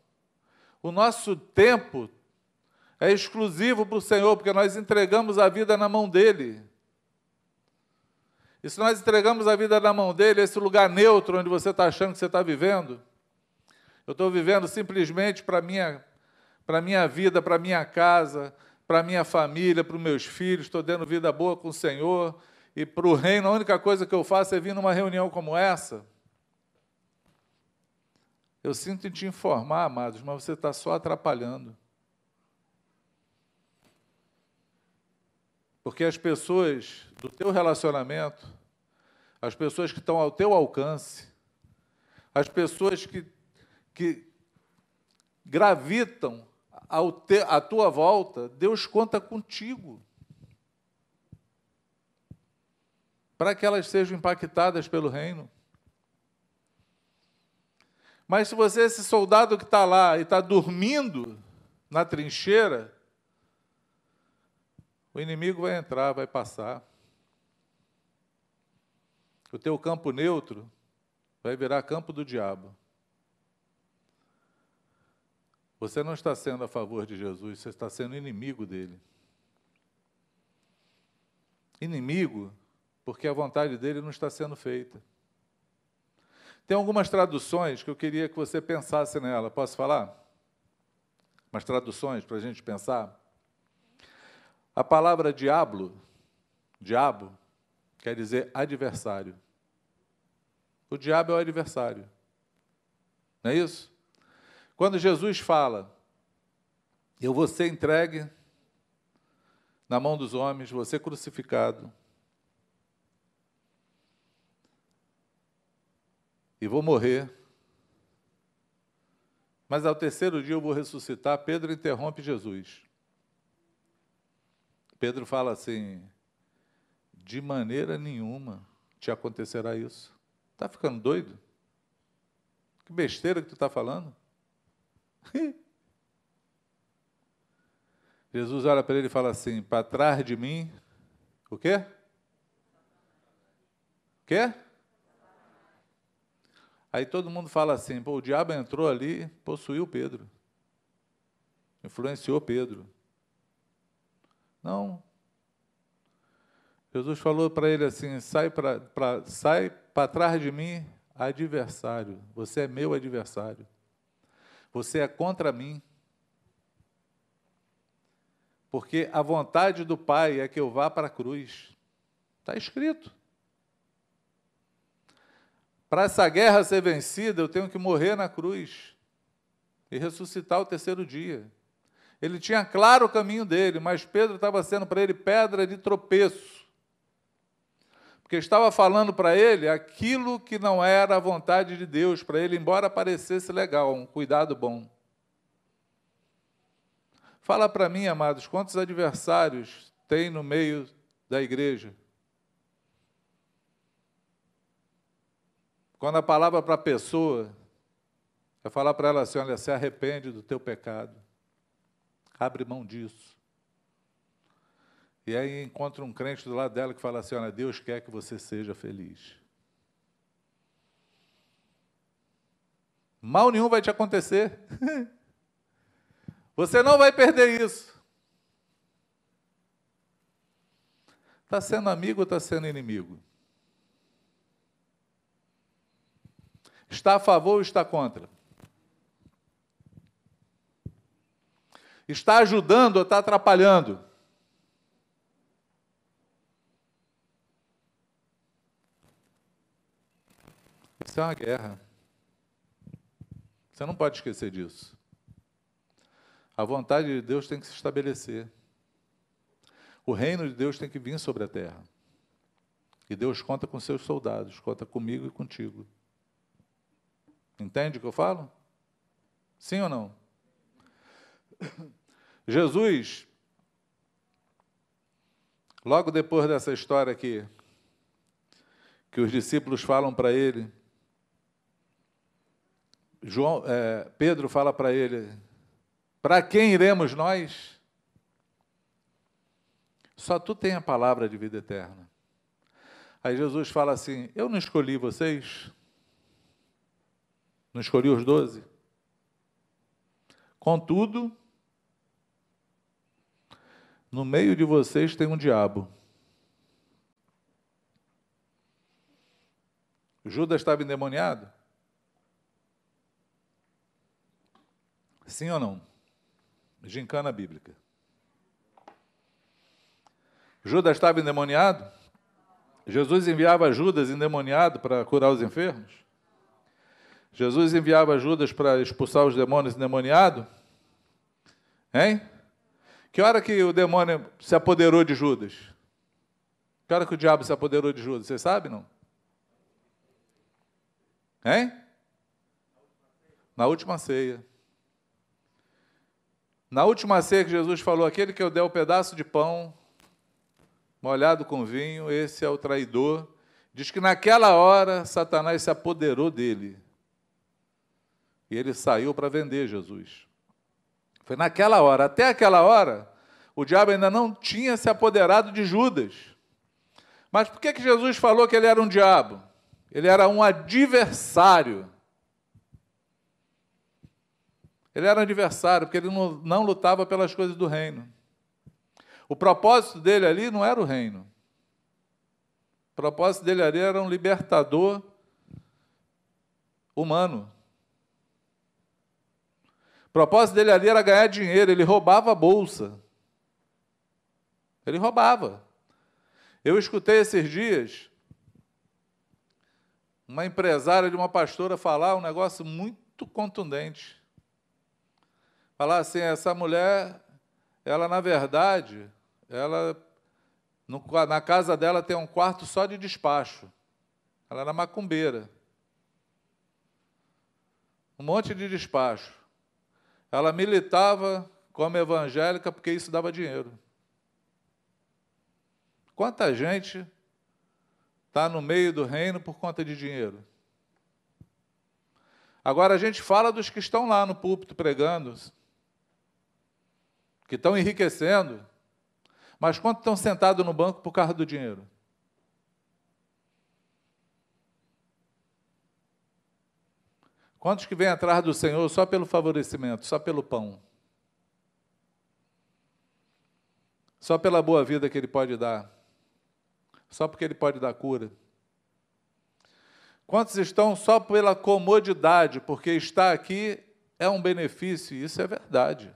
O nosso tempo é exclusivo para o Senhor, porque nós entregamos a vida na mão dEle. E se nós entregamos a vida na mão dele, esse lugar neutro onde você está achando que você está vivendo, eu estou vivendo simplesmente para minha, para minha vida, para minha casa, para minha família, para os meus filhos, estou dando vida boa com o Senhor, e para o reino, a única coisa que eu faço é vir numa reunião como essa. Eu sinto em te informar, amados, mas você está só atrapalhando. Porque as pessoas do teu relacionamento, as pessoas que estão ao teu alcance, as pessoas que, que gravitam ao te, à tua volta, Deus conta contigo. Para que elas sejam impactadas pelo reino. Mas se você, esse soldado que está lá e está dormindo na trincheira, o inimigo vai entrar, vai passar. O teu campo neutro vai virar campo do diabo. Você não está sendo a favor de Jesus, você está sendo inimigo dele. Inimigo, porque a vontade dele não está sendo feita. Tem algumas traduções que eu queria que você pensasse nela. Posso falar? Umas traduções para a gente pensar? A palavra diabo, diabo, quer dizer adversário. O diabo é o adversário. Não é isso? Quando Jesus fala, eu vou ser entregue na mão dos homens, vou ser crucificado. E vou morrer. Mas ao terceiro dia eu vou ressuscitar. Pedro interrompe Jesus. Pedro fala assim: de maneira nenhuma te acontecerá isso. Está ficando doido? Que besteira que tu está falando? Jesus olha para ele e fala assim: para trás de mim, o quê? O quê? Aí todo mundo fala assim: pô, o diabo entrou ali, possuiu Pedro, influenciou Pedro. Não. Jesus falou para ele assim: sai para sai trás de mim, adversário. Você é meu adversário. Você é contra mim. Porque a vontade do Pai é que eu vá para a cruz. Está escrito. Para essa guerra ser vencida, eu tenho que morrer na cruz e ressuscitar o terceiro dia. Ele tinha claro o caminho dele, mas Pedro estava sendo para ele pedra de tropeço. Porque estava falando para ele aquilo que não era a vontade de Deus para ele, embora parecesse legal, um cuidado bom. Fala para mim, amados, quantos adversários tem no meio da igreja? Quando a palavra para a pessoa é falar para ela assim: olha, se arrepende do teu pecado, abre mão disso. E aí encontra um crente do lado dela que fala assim: olha, Deus quer que você seja feliz. Mal nenhum vai te acontecer. Você não vai perder isso. Está sendo amigo ou está sendo inimigo? Está a favor ou está contra? Está ajudando ou está atrapalhando? Isso é uma guerra. Você não pode esquecer disso. A vontade de Deus tem que se estabelecer. O reino de Deus tem que vir sobre a terra. E Deus conta com seus soldados, conta comigo e contigo. Entende o que eu falo? Sim ou não? Jesus, logo depois dessa história aqui, que os discípulos falam para ele, João, é, Pedro fala para ele: para quem iremos nós? Só tu tem a palavra de vida eterna. Aí Jesus fala assim: Eu não escolhi vocês? Não escolhi os doze? Contudo, no meio de vocês tem um diabo. Judas estava endemoniado? Sim ou não? Gincana bíblica. Judas estava endemoniado? Jesus enviava Judas endemoniado para curar os enfermos? Jesus enviava Judas para expulsar os demônios endemoniados? Hein? Que hora que o demônio se apoderou de Judas? Que hora que o diabo se apoderou de Judas? Você sabe, não? Hein? Na última ceia. Na última ceia que Jesus falou, aquele que eu der o pedaço de pão molhado com vinho, esse é o traidor. Diz que naquela hora Satanás se apoderou dele. E ele saiu para vender Jesus. Foi naquela hora. Até aquela hora, o diabo ainda não tinha se apoderado de Judas. Mas por que, que Jesus falou que ele era um diabo? Ele era um adversário. Ele era adversário, porque ele não, não lutava pelas coisas do reino. O propósito dele ali não era o reino. O propósito dele ali era um libertador humano. O propósito dele ali era ganhar dinheiro, ele roubava a bolsa. Ele roubava. Eu escutei esses dias uma empresária de uma pastora falar um negócio muito contundente. Falar assim, essa mulher, ela na verdade, ela no, na casa dela tem um quarto só de despacho. Ela era macumbeira. Um monte de despacho. Ela militava como evangélica porque isso dava dinheiro. Quanta gente está no meio do reino por conta de dinheiro? Agora a gente fala dos que estão lá no púlpito pregando, que estão enriquecendo, mas quantos estão sentados no banco por causa do dinheiro? Quantos que vêm atrás do Senhor só pelo favorecimento, só pelo pão? Só pela boa vida que Ele pode dar? Só porque Ele pode dar cura? Quantos estão só pela comodidade, porque estar aqui é um benefício, isso é verdade.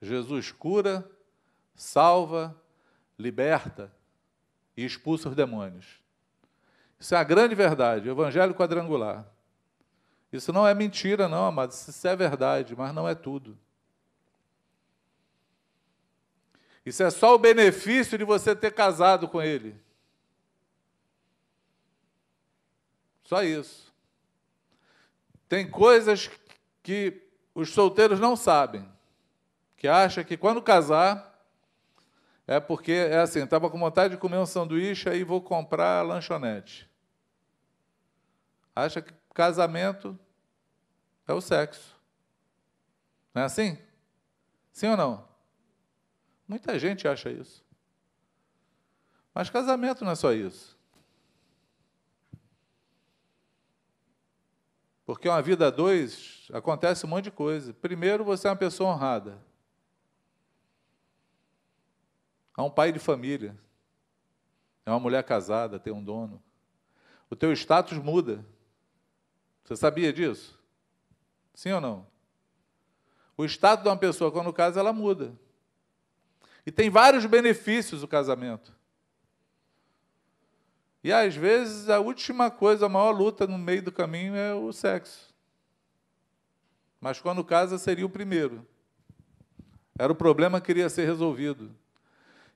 Jesus cura, salva, liberta e expulsa os demônios. Isso é a grande verdade, o evangelho quadrangular. Isso não é mentira, não, amados. Isso é verdade, mas não é tudo. Isso é só o benefício de você ter casado com ele. Só isso. Tem coisas que os solteiros não sabem, que acham que quando casar é porque é assim, estava com vontade de comer um sanduíche, aí vou comprar lanchonete. Acha que Casamento é o sexo. Não é assim? Sim ou não? Muita gente acha isso. Mas casamento não é só isso. Porque uma vida a dois acontece um monte de coisa. Primeiro, você é uma pessoa honrada. É um pai de família. É uma mulher casada, tem um dono. O teu status muda. Você sabia disso? Sim ou não? O estado de uma pessoa, quando casa, ela muda. E tem vários benefícios o casamento. E às vezes a última coisa, a maior luta no meio do caminho é o sexo. Mas quando casa seria o primeiro. Era o problema que queria ser resolvido.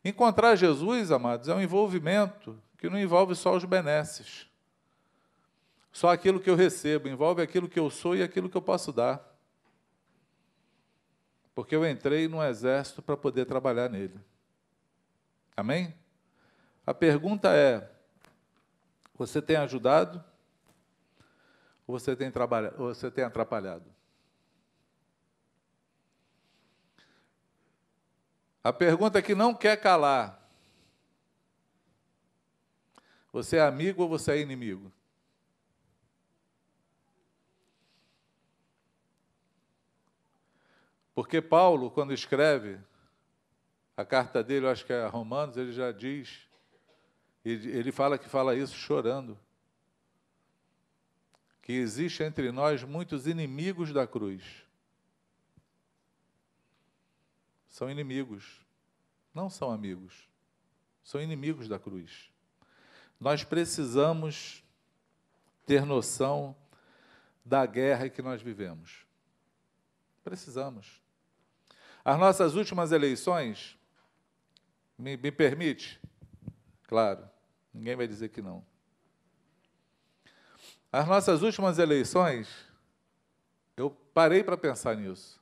Encontrar Jesus, amados, é um envolvimento que não envolve só os benesses. Só aquilo que eu recebo, envolve aquilo que eu sou e aquilo que eu posso dar. Porque eu entrei no exército para poder trabalhar nele. Amém? A pergunta é: você tem ajudado? Ou você tem, trabalhado, ou você tem atrapalhado? A pergunta que não quer calar: você é amigo ou você é inimigo? Porque Paulo, quando escreve a carta dele, eu acho que é a Romanos, ele já diz, ele fala que fala isso chorando, que existe entre nós muitos inimigos da cruz. São inimigos, não são amigos, são inimigos da cruz. Nós precisamos ter noção da guerra que nós vivemos. Precisamos. As nossas últimas eleições, me, me permite? Claro, ninguém vai dizer que não. As nossas últimas eleições, eu parei para pensar nisso.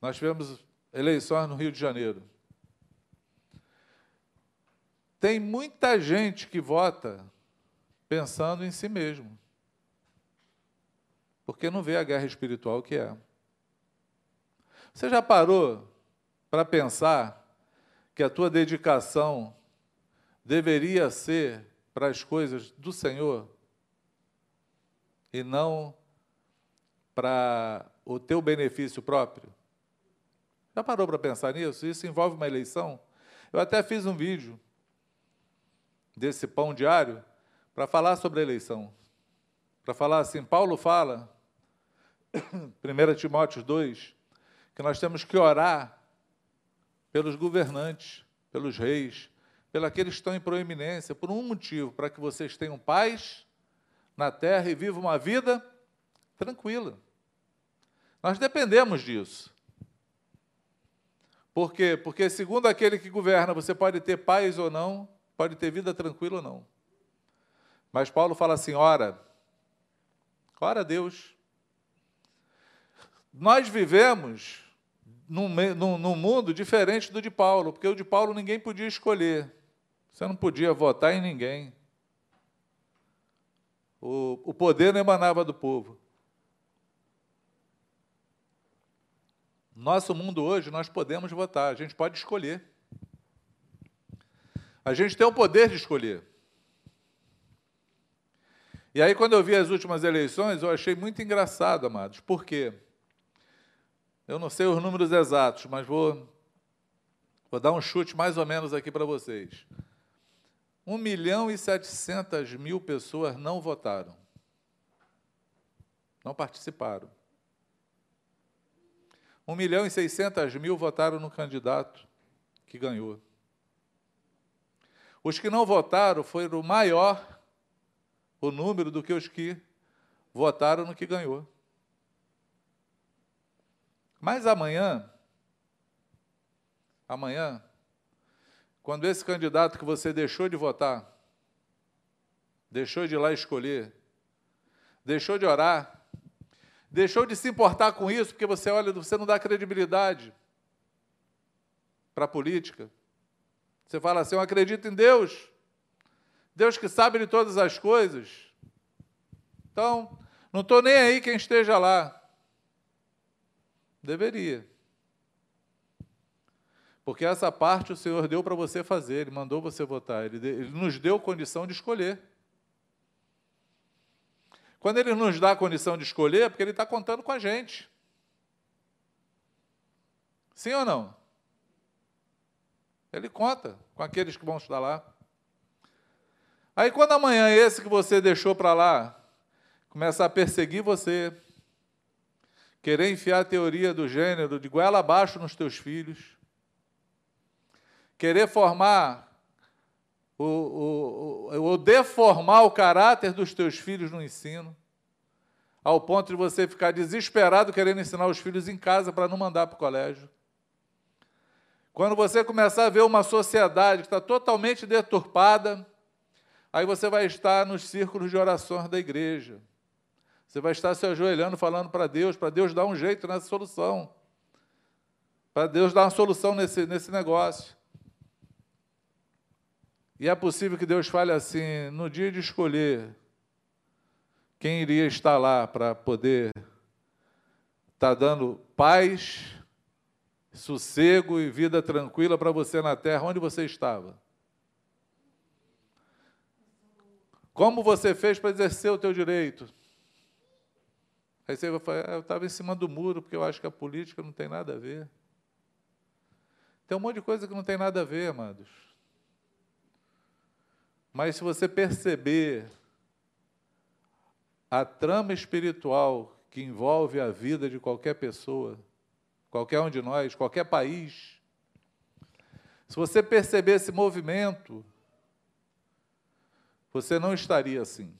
Nós tivemos eleições no Rio de Janeiro. Tem muita gente que vota pensando em si mesmo, porque não vê a guerra espiritual que é. Você já parou para pensar que a tua dedicação deveria ser para as coisas do Senhor e não para o teu benefício próprio? Já parou para pensar nisso? Isso envolve uma eleição? Eu até fiz um vídeo desse pão diário para falar sobre a eleição. Para falar assim, Paulo fala, 1 Timóteo 2, que nós temos que orar pelos governantes, pelos reis, pelos que estão em proeminência, por um motivo, para que vocês tenham paz na terra e viva uma vida tranquila. Nós dependemos disso. Por quê? Porque, segundo aquele que governa, você pode ter paz ou não, pode ter vida tranquila ou não. Mas Paulo fala assim: ora, ora Deus. Nós vivemos num, num, num mundo diferente do de Paulo, porque o de Paulo ninguém podia escolher. Você não podia votar em ninguém. O, o poder não emanava do povo. Nosso mundo hoje, nós podemos votar, a gente pode escolher. A gente tem o poder de escolher. E aí, quando eu vi as últimas eleições, eu achei muito engraçado, amados. Por quê? Eu não sei os números exatos, mas vou, vou dar um chute mais ou menos aqui para vocês. 1 milhão e 700 mil pessoas não votaram. Não participaram. 1 milhão e 600 mil votaram no candidato que ganhou. Os que não votaram foram maior o número do que os que votaram no que ganhou. Mas amanhã, amanhã, quando esse candidato que você deixou de votar, deixou de ir lá escolher, deixou de orar, Deixou de se importar com isso, porque você olha, você não dá credibilidade para a política. Você fala assim: eu acredito em Deus. Deus que sabe de todas as coisas. Então, não estou nem aí quem esteja lá. Deveria. Porque essa parte o Senhor deu para você fazer, Ele mandou você votar, Ele, ele nos deu condição de escolher. Quando ele nos dá a condição de escolher, é porque ele está contando com a gente. Sim ou não? Ele conta com aqueles que vão estar lá. Aí, quando amanhã esse que você deixou para lá começa a perseguir você, querer enfiar a teoria do gênero de goela abaixo nos teus filhos, querer formar o, o, o, deformar o caráter dos teus filhos no ensino, ao ponto de você ficar desesperado querendo ensinar os filhos em casa para não mandar para o colégio. Quando você começar a ver uma sociedade que está totalmente deturpada, aí você vai estar nos círculos de orações da igreja. Você vai estar se ajoelhando, falando para Deus, para Deus dar um jeito nessa solução. Para Deus dar uma solução nesse, nesse negócio. E é possível que Deus fale assim: no dia de escolher quem iria estar lá para poder estar tá dando paz, sossego e vida tranquila para você na terra, onde você estava? Como você fez para exercer o teu direito? Aí você vai falar, ah, eu estava em cima do muro, porque eu acho que a política não tem nada a ver. Tem um monte de coisa que não tem nada a ver, amados. Mas se você perceber a trama espiritual que envolve a vida de qualquer pessoa, qualquer um de nós, qualquer país, se você perceber esse movimento, você não estaria assim.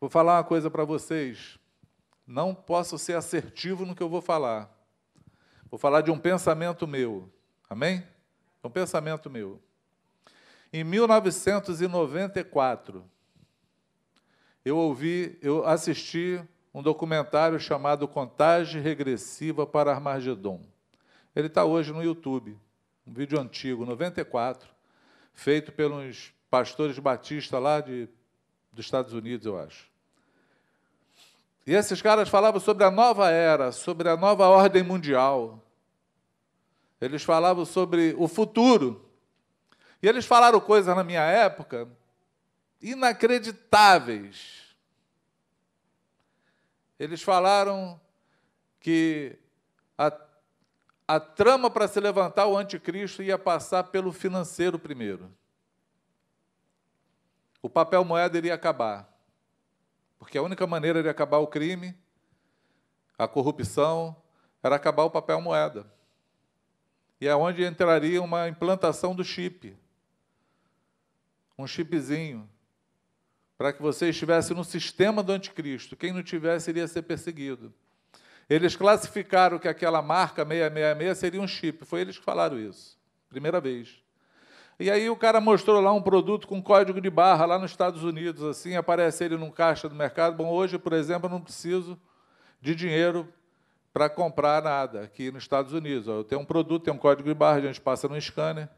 Vou falar uma coisa para vocês. Não posso ser assertivo no que eu vou falar. Vou falar de um pensamento meu. Amém? Um pensamento meu. Em 1994, eu ouvi, eu assisti um documentário chamado Contagem Regressiva para Armagedon. Ele está hoje no YouTube, um vídeo antigo, 94, feito pelos pastores batistas lá de, dos Estados Unidos, eu acho. E esses caras falavam sobre a nova era, sobre a nova ordem mundial. Eles falavam sobre o futuro. E eles falaram coisas na minha época inacreditáveis. Eles falaram que a, a trama para se levantar o anticristo ia passar pelo financeiro primeiro. O papel moeda iria acabar. Porque a única maneira de acabar o crime, a corrupção, era acabar o papel moeda. E é onde entraria uma implantação do chip um chipzinho, para que você estivesse no sistema do anticristo. Quem não tivesse iria ser perseguido. Eles classificaram que aquela marca 666 seria um chip. Foi eles que falaram isso. Primeira vez. E aí o cara mostrou lá um produto com código de barra lá nos Estados Unidos, assim, aparece ele num caixa do mercado. Bom, hoje, por exemplo, eu não preciso de dinheiro para comprar nada aqui nos Estados Unidos. Eu tenho um produto, tem um código de barra, a gente passa no scanner,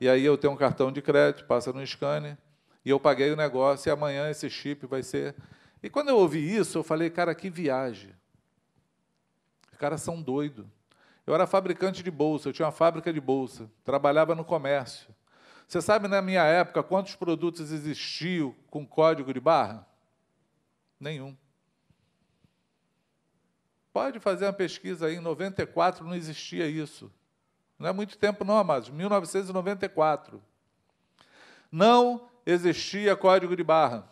e aí eu tenho um cartão de crédito, passa no scanner, e eu paguei o negócio, e amanhã esse chip vai ser. E quando eu ouvi isso, eu falei, cara, que viagem. Os caras são doidos. Eu era fabricante de bolsa, eu tinha uma fábrica de bolsa, trabalhava no comércio. Você sabe, na minha época, quantos produtos existiam com código de barra? Nenhum. Pode fazer uma pesquisa aí, em 94 não existia isso. Não é muito tempo, não, amados. 1994. Não existia código de barra.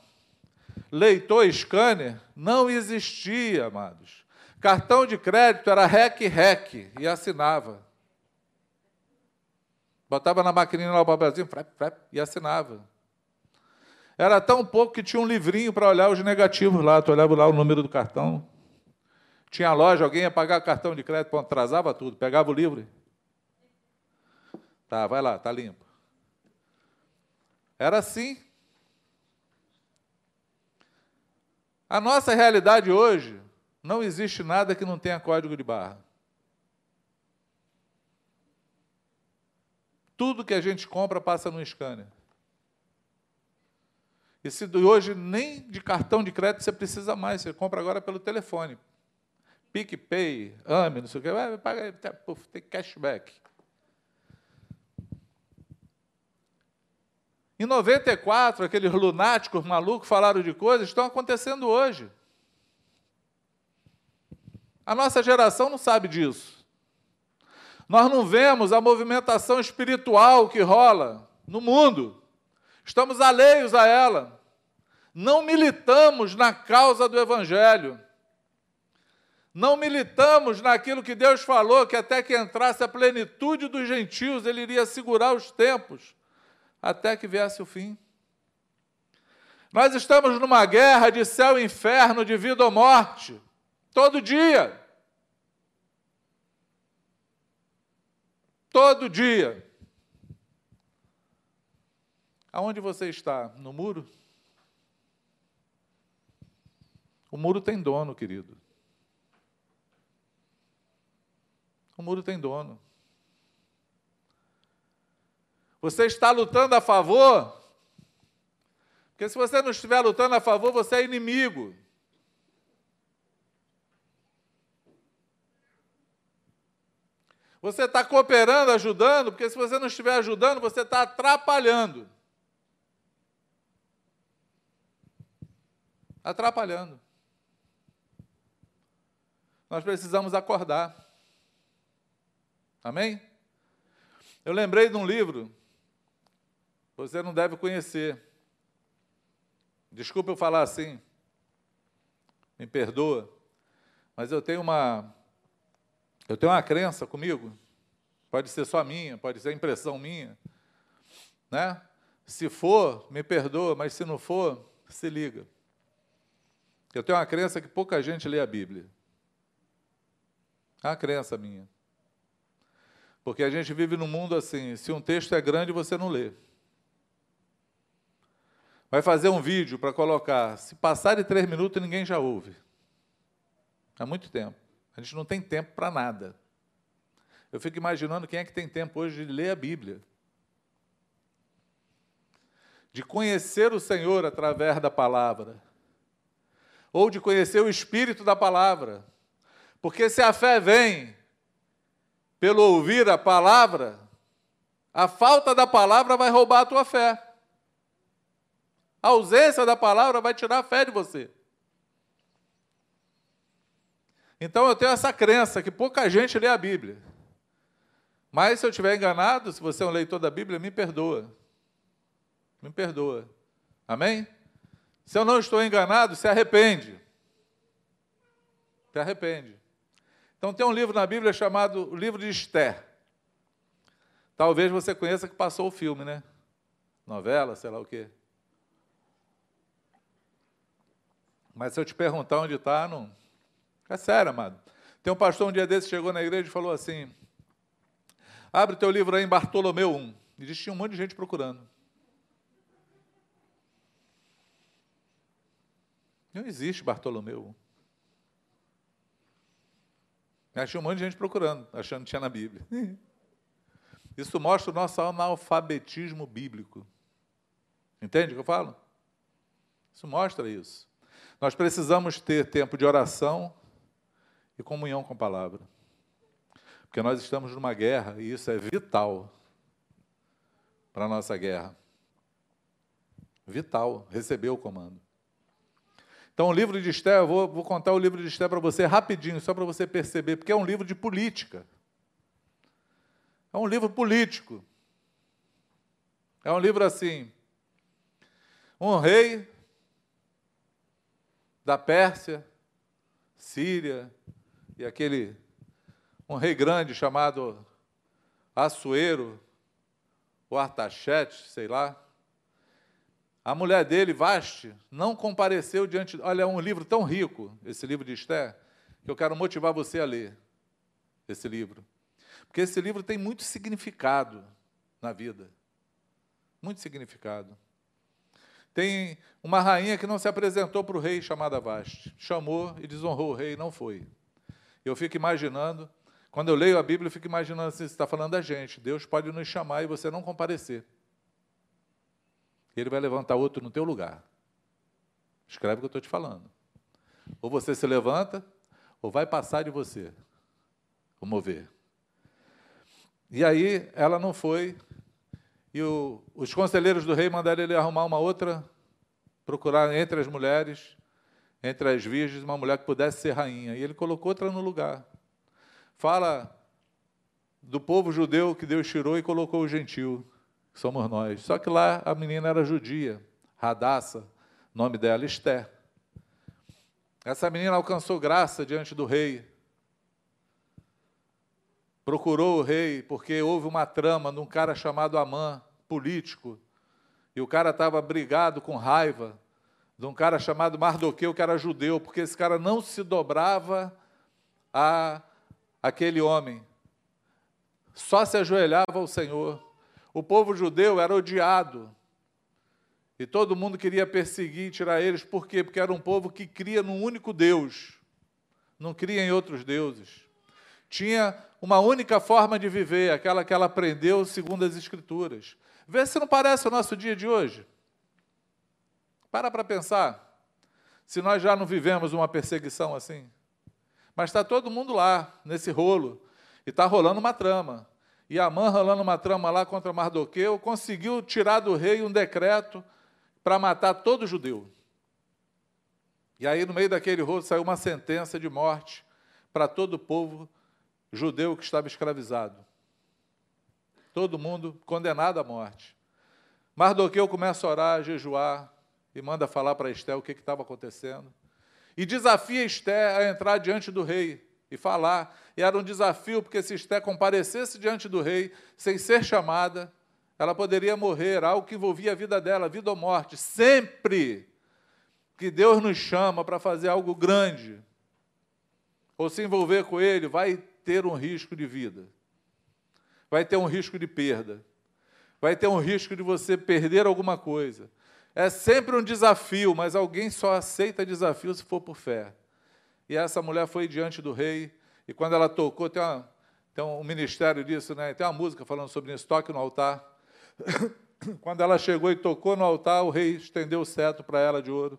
Leitor scanner não existia, amados. Cartão de crédito era REC-REC e assinava. Botava na maquininha lá o papelzinho, frep, frep, e assinava. Era tão pouco que tinha um livrinho para olhar os negativos lá. Tu olhava lá o número do cartão. Tinha loja, alguém ia pagar cartão de crédito, atrasava tudo, pegava o livro. Tá, vai lá, tá limpo. Era assim. A nossa realidade hoje, não existe nada que não tenha código de barra. Tudo que a gente compra passa no scanner. E se hoje nem de cartão de crédito você precisa mais, você compra agora pelo telefone. PicPay, AME, não sei o que, vai, paga, tem cashback. Em 94, aqueles lunáticos malucos falaram de coisas estão acontecendo hoje. A nossa geração não sabe disso. Nós não vemos a movimentação espiritual que rola no mundo. Estamos alheios a ela. Não militamos na causa do Evangelho. Não militamos naquilo que Deus falou, que até que entrasse a plenitude dos gentios, Ele iria segurar os tempos, até que viesse o fim. Nós estamos numa guerra de céu e inferno, de vida ou morte, todo dia. todo dia. Aonde você está? No muro? O muro tem dono, querido. O muro tem dono. Você está lutando a favor? Porque se você não estiver lutando a favor, você é inimigo. Você está cooperando, ajudando, porque se você não estiver ajudando, você está atrapalhando. Atrapalhando. Nós precisamos acordar. Amém? Eu lembrei de um livro, você não deve conhecer. Desculpa eu falar assim, me perdoa, mas eu tenho uma eu tenho uma crença comigo, pode ser só minha, pode ser impressão minha, né? Se for, me perdoa, mas se não for, se liga. Eu tenho uma crença que pouca gente lê a Bíblia. É uma crença minha. Porque a gente vive num mundo assim, se um texto é grande, você não lê. Vai fazer um vídeo para colocar, se passar de três minutos, ninguém já ouve. Há muito tempo. A gente não tem tempo para nada. Eu fico imaginando quem é que tem tempo hoje de ler a Bíblia. De conhecer o Senhor através da palavra. Ou de conhecer o espírito da palavra. Porque se a fé vem pelo ouvir a palavra, a falta da palavra vai roubar a tua fé. A ausência da palavra vai tirar a fé de você. Então eu tenho essa crença que pouca gente lê a Bíblia. Mas se eu estiver enganado, se você é um leitor da Bíblia, me perdoa. Me perdoa. Amém? Se eu não estou enganado, se arrepende. Se arrepende. Então tem um livro na Bíblia chamado o livro de Esther. Talvez você conheça que passou o filme, né? Novela, sei lá o quê. Mas se eu te perguntar onde está, não. É sério, amado. Tem um pastor um dia desse chegou na igreja e falou assim: abre teu livro aí em Bartolomeu 1. E disse, tinha um monte de gente procurando. Não existe Bartolomeu 1. tinha um monte de gente procurando, achando que tinha na Bíblia. Isso mostra o nosso analfabetismo bíblico. Entende o que eu falo? Isso mostra isso. Nós precisamos ter tempo de oração e comunhão com a palavra. Porque nós estamos numa guerra e isso é vital para a nossa guerra. Vital, receber o comando. Então, o livro de Esté, eu vou, vou contar o livro de Esté para você rapidinho, só para você perceber, porque é um livro de política. É um livro político. É um livro assim. Um rei da Pérsia, Síria, e aquele, um rei grande chamado Assuero, ou Artaxete, sei lá. A mulher dele, Vaste, não compareceu diante. Olha, é um livro tão rico, esse livro de Esther, que eu quero motivar você a ler esse livro. Porque esse livro tem muito significado na vida. Muito significado. Tem uma rainha que não se apresentou para o rei chamada Vaste. Chamou e desonrou o rei, não foi. Eu fico imaginando, quando eu leio a Bíblia, eu fico imaginando assim, está falando da gente. Deus pode nos chamar e você não comparecer. Ele vai levantar outro no teu lugar. Escreve o que eu estou te falando. Ou você se levanta, ou vai passar de você. Vamos ver. E aí ela não foi, e o, os conselheiros do rei mandaram ele arrumar uma outra, procurar entre as mulheres, entre as virgens, uma mulher que pudesse ser rainha. E ele colocou outra no lugar. Fala do povo judeu que Deus tirou e colocou o gentil, que somos nós. Só que lá a menina era judia, Radassa, nome dela Esther. Essa menina alcançou graça diante do rei, procurou o rei porque houve uma trama de um cara chamado Amã, político, e o cara estava brigado com raiva de um cara chamado Mardoqueu, que era judeu, porque esse cara não se dobrava a aquele homem, só se ajoelhava ao Senhor. O povo judeu era odiado, e todo mundo queria perseguir e tirar eles, por quê? Porque era um povo que cria num único Deus, não cria em outros deuses. Tinha uma única forma de viver, aquela que ela aprendeu segundo as Escrituras. Vê se não parece o nosso dia de hoje. Para para pensar. Se nós já não vivemos uma perseguição assim. Mas está todo mundo lá, nesse rolo, e está rolando uma trama. E Amã, rolando uma trama lá contra Mardoqueu, conseguiu tirar do rei um decreto para matar todo judeu. E aí, no meio daquele rolo, saiu uma sentença de morte para todo o povo judeu que estava escravizado. Todo mundo condenado à morte. Mardoqueu começa a orar, a jejuar, e manda falar para Esté o que estava acontecendo. E desafia Esté a entrar diante do rei e falar. E era um desafio, porque se Esté comparecesse diante do rei, sem ser chamada, ela poderia morrer, algo que envolvia a vida dela, vida ou morte. Sempre que Deus nos chama para fazer algo grande, ou se envolver com Ele, vai ter um risco de vida, vai ter um risco de perda, vai ter um risco de você perder alguma coisa. É sempre um desafio, mas alguém só aceita desafio se for por fé. E essa mulher foi diante do rei, e quando ela tocou, tem, uma, tem um ministério disso, né? tem uma música falando sobre isso, toque no altar. quando ela chegou e tocou no altar, o rei estendeu o cetro para ela de ouro.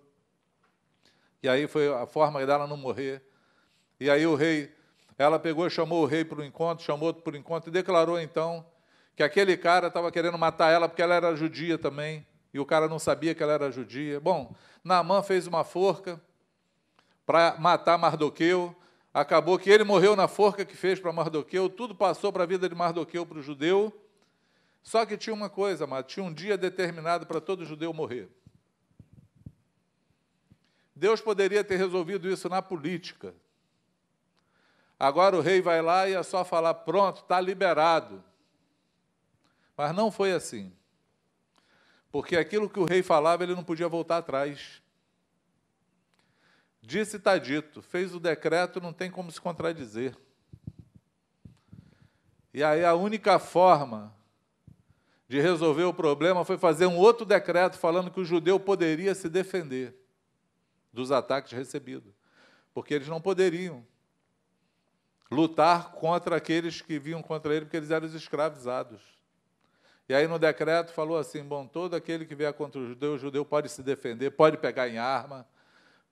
E aí foi a forma dela não morrer. E aí o rei ela pegou e chamou o rei para o encontro, chamou outro para o encontro e declarou então que aquele cara estava querendo matar ela porque ela era judia também, e o cara não sabia que ela era judia. Bom, Naamã fez uma forca para matar Mardoqueu, acabou que ele morreu na forca que fez para Mardoqueu, tudo passou para a vida de Mardoqueu para o judeu, só que tinha uma coisa, mas tinha um dia determinado para todo judeu morrer. Deus poderia ter resolvido isso na política, Agora o rei vai lá e é só falar: pronto, está liberado. Mas não foi assim. Porque aquilo que o rei falava, ele não podia voltar atrás. Disse está dito, fez o decreto, não tem como se contradizer. E aí a única forma de resolver o problema foi fazer um outro decreto falando que o judeu poderia se defender dos ataques recebidos, porque eles não poderiam lutar contra aqueles que vinham contra ele, porque eles eram escravizados. E aí no decreto falou assim: bom, todo aquele que vier contra o judeu, o judeu pode se defender, pode pegar em arma,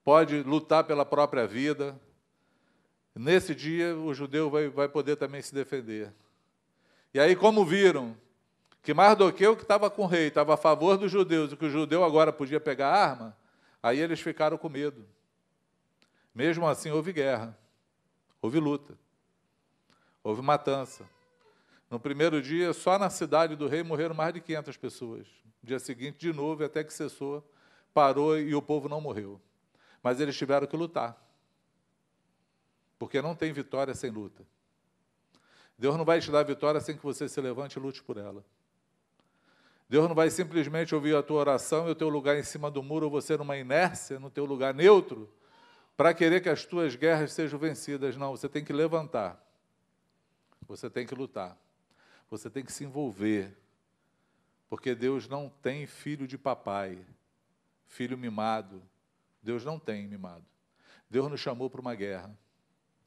pode lutar pela própria vida. Nesse dia, o judeu vai, vai poder também se defender. E aí, como viram que Mardoqueu, que estava com o rei, estava a favor dos judeus, e que o judeu agora podia pegar arma, aí eles ficaram com medo. Mesmo assim, houve guerra, houve luta, houve matança. No primeiro dia, só na cidade do rei morreram mais de 500 pessoas. No dia seguinte, de novo, até que cessou, parou e o povo não morreu. Mas eles tiveram que lutar. Porque não tem vitória sem luta. Deus não vai te dar vitória sem que você se levante e lute por ela. Deus não vai simplesmente ouvir a tua oração e o teu lugar em cima do muro, ou você numa inércia, no teu lugar neutro, para querer que as tuas guerras sejam vencidas. Não, você tem que levantar. Você tem que lutar. Você tem que se envolver. Porque Deus não tem filho de papai, filho mimado. Deus não tem mimado. Deus nos chamou para uma guerra.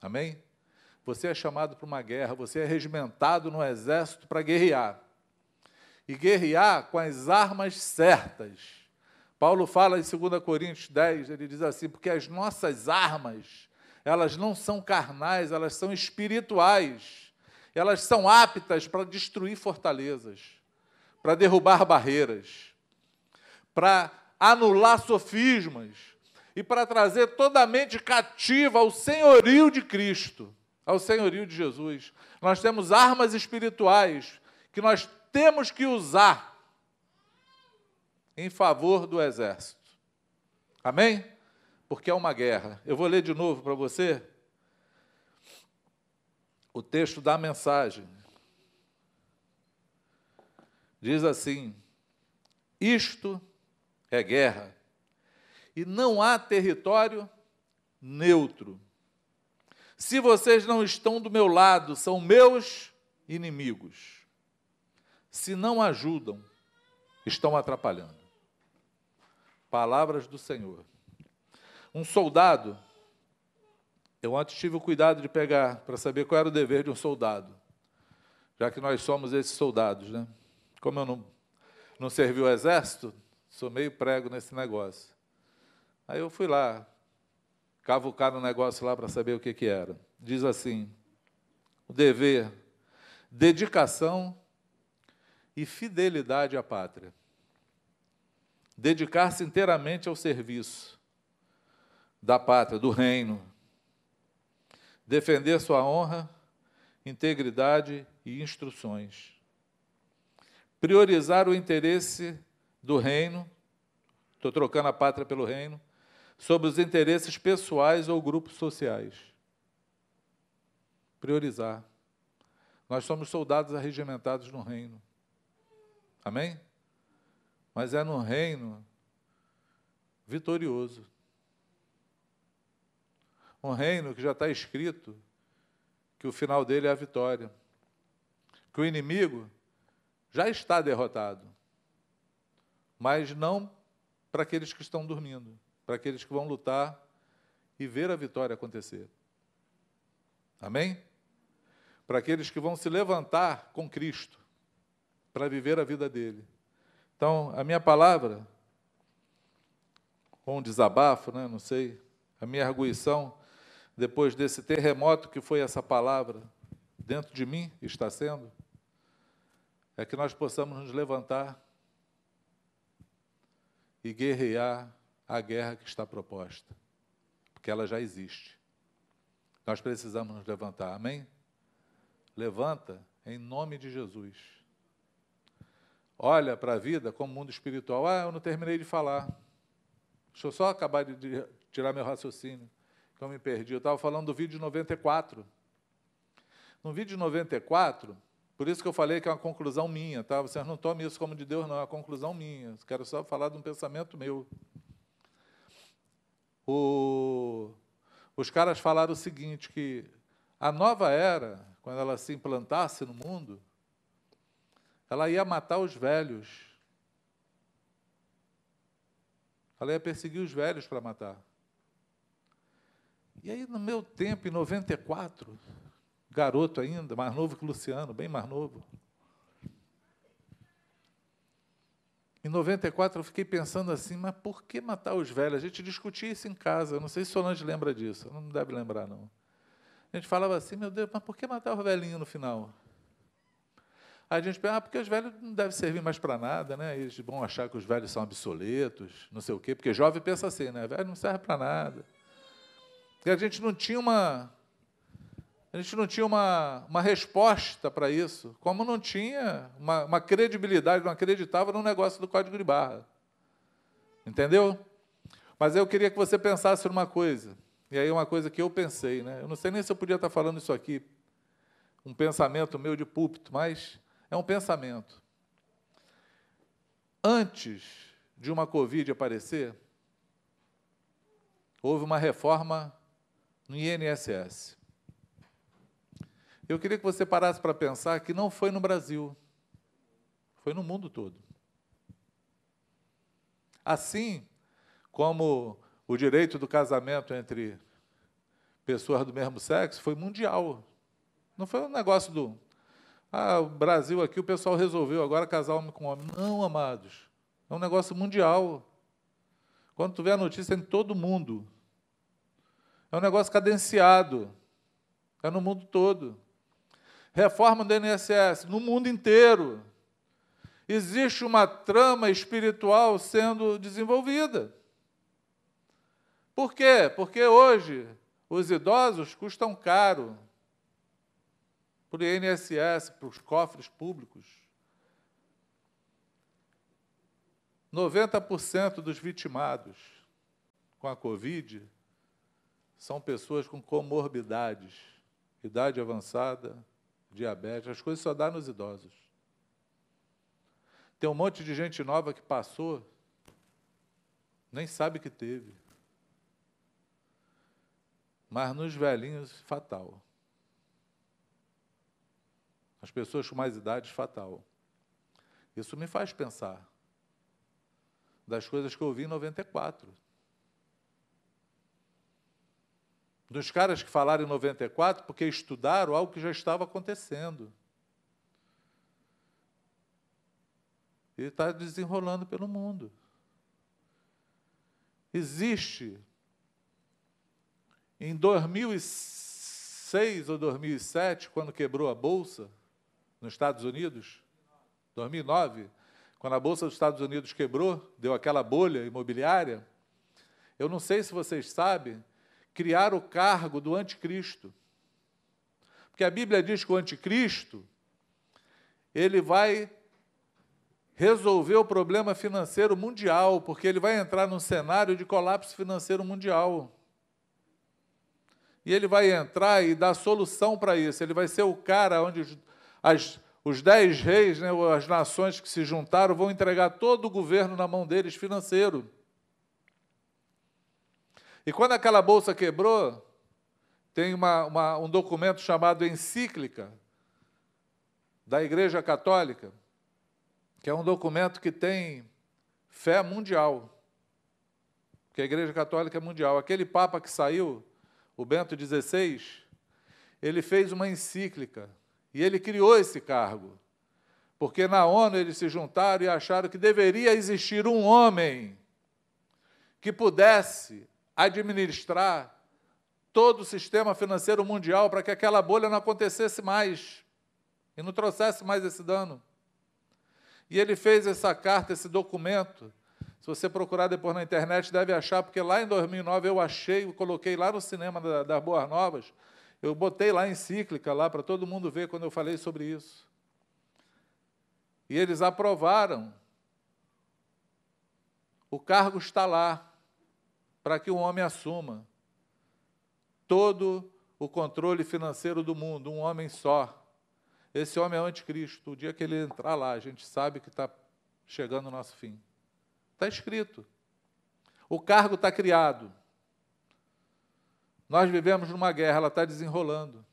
Amém? Você é chamado para uma guerra, você é regimentado no exército para guerrear e guerrear com as armas certas. Paulo fala em 2 Coríntios 10, ele diz assim: porque as nossas armas, elas não são carnais, elas são espirituais. Elas são aptas para destruir fortalezas, para derrubar barreiras, para anular sofismas e para trazer toda a mente cativa ao senhorio de Cristo, ao senhorio de Jesus. Nós temos armas espirituais que nós temos que usar em favor do exército. Amém? Porque é uma guerra. Eu vou ler de novo para você o texto da mensagem. Diz assim: Isto é guerra, e não há território neutro. Se vocês não estão do meu lado, são meus inimigos se não ajudam, estão atrapalhando. Palavras do Senhor. Um soldado, eu antes tive o cuidado de pegar para saber qual era o dever de um soldado, já que nós somos esses soldados, né? Como eu não, não servi o exército, sou meio prego nesse negócio. Aí eu fui lá, cavucar no negócio lá para saber o que, que era. Diz assim: o dever, dedicação e fidelidade à pátria. Dedicar-se inteiramente ao serviço da pátria, do reino. Defender sua honra, integridade e instruções. Priorizar o interesse do reino, estou trocando a pátria pelo reino, sobre os interesses pessoais ou grupos sociais. Priorizar. Nós somos soldados arregimentados no reino. Amém? Mas é no reino vitorioso. Um reino que já está escrito que o final dele é a vitória. Que o inimigo já está derrotado. Mas não para aqueles que estão dormindo, para aqueles que vão lutar e ver a vitória acontecer. Amém? Para aqueles que vão se levantar com Cristo para viver a vida dele. Então, a minha palavra, ou um desabafo, né, não sei, a minha arguição, depois desse terremoto que foi essa palavra, dentro de mim está sendo, é que nós possamos nos levantar e guerrear a guerra que está proposta, porque ela já existe. Nós precisamos nos levantar, amém? Levanta em nome de Jesus olha para a vida como mundo espiritual. Ah, eu não terminei de falar. Deixa eu só acabar de tirar meu raciocínio, eu me perdi. Eu estava falando do vídeo de 94. No vídeo de 94, por isso que eu falei que é uma conclusão minha, tá? Vocês não tomem isso como de Deus, não, é uma conclusão minha. Quero só falar de um pensamento meu. o, os caras falaram o seguinte, que a nova era, quando ela se implantasse no mundo, ela ia matar os velhos. Ela ia perseguir os velhos para matar. E aí, no meu tempo, em 94, garoto ainda, mais novo que o Luciano, bem mais novo. Em 94 eu fiquei pensando assim, mas por que matar os velhos? A gente discutia isso em casa, não sei se Solange lembra disso, não deve lembrar não. A gente falava assim, meu Deus, mas por que matar os velhinhos no final? Aí a gente pensa, ah, porque os velhos não devem servir mais para nada, né? Eles vão achar que os velhos são obsoletos, não sei o quê, porque jovem pensa assim, né? Velho não serve para nada. E a gente não tinha uma, a gente não tinha uma, uma resposta para isso, como não tinha uma, uma credibilidade, não acreditava no negócio do código de barra. Entendeu? Mas eu queria que você pensasse numa coisa, e aí uma coisa que eu pensei, né? Eu não sei nem se eu podia estar falando isso aqui, um pensamento meu de púlpito, mas é um pensamento. Antes de uma Covid aparecer, houve uma reforma no INSS. Eu queria que você parasse para pensar que não foi no Brasil, foi no mundo todo. Assim como o direito do casamento entre pessoas do mesmo sexo foi mundial. Não foi um negócio do. Ah, o Brasil aqui, o pessoal resolveu agora casar homem com homem. Não, amados. É um negócio mundial. Quando tu vê a notícia em todo mundo. É um negócio cadenciado. É no mundo todo reforma do INSS no mundo inteiro. Existe uma trama espiritual sendo desenvolvida. Por quê? Porque hoje os idosos custam caro para o INSS, para os cofres públicos. 90% dos vitimados com a Covid são pessoas com comorbidades, idade avançada, diabetes, as coisas só dá nos idosos. Tem um monte de gente nova que passou, nem sabe que teve. Mas nos velhinhos, fatal. As pessoas com mais idade, fatal. Isso me faz pensar das coisas que eu vi em 94. Dos caras que falaram em 94 porque estudaram algo que já estava acontecendo. E está desenrolando pelo mundo. Existe, em 2006 ou 2007, quando quebrou a Bolsa nos Estados Unidos, 2009, quando a Bolsa dos Estados Unidos quebrou, deu aquela bolha imobiliária, eu não sei se vocês sabem, criar o cargo do anticristo. Porque a Bíblia diz que o anticristo ele vai resolver o problema financeiro mundial, porque ele vai entrar num cenário de colapso financeiro mundial. E ele vai entrar e dar solução para isso. Ele vai ser o cara onde as, os dez reis, né, as nações que se juntaram, vão entregar todo o governo na mão deles financeiro. E quando aquela bolsa quebrou, tem uma, uma, um documento chamado Encíclica da Igreja Católica, que é um documento que tem fé mundial, porque a Igreja Católica é mundial. Aquele Papa que saiu, o Bento XVI, ele fez uma encíclica e ele criou esse cargo, porque na ONU eles se juntaram e acharam que deveria existir um homem que pudesse administrar todo o sistema financeiro mundial para que aquela bolha não acontecesse mais e não trouxesse mais esse dano. E ele fez essa carta, esse documento. Se você procurar depois na internet, deve achar, porque lá em 2009 eu achei, eu coloquei lá no cinema das da Boas Novas, eu botei lá encíclica lá para todo mundo ver quando eu falei sobre isso. E eles aprovaram. O cargo está lá para que o homem assuma todo o controle financeiro do mundo, um homem só. Esse homem é o anticristo. O dia que ele entrar lá, a gente sabe que está chegando o nosso fim. Está escrito. O cargo está criado. Nós vivemos numa guerra, ela está desenrolando.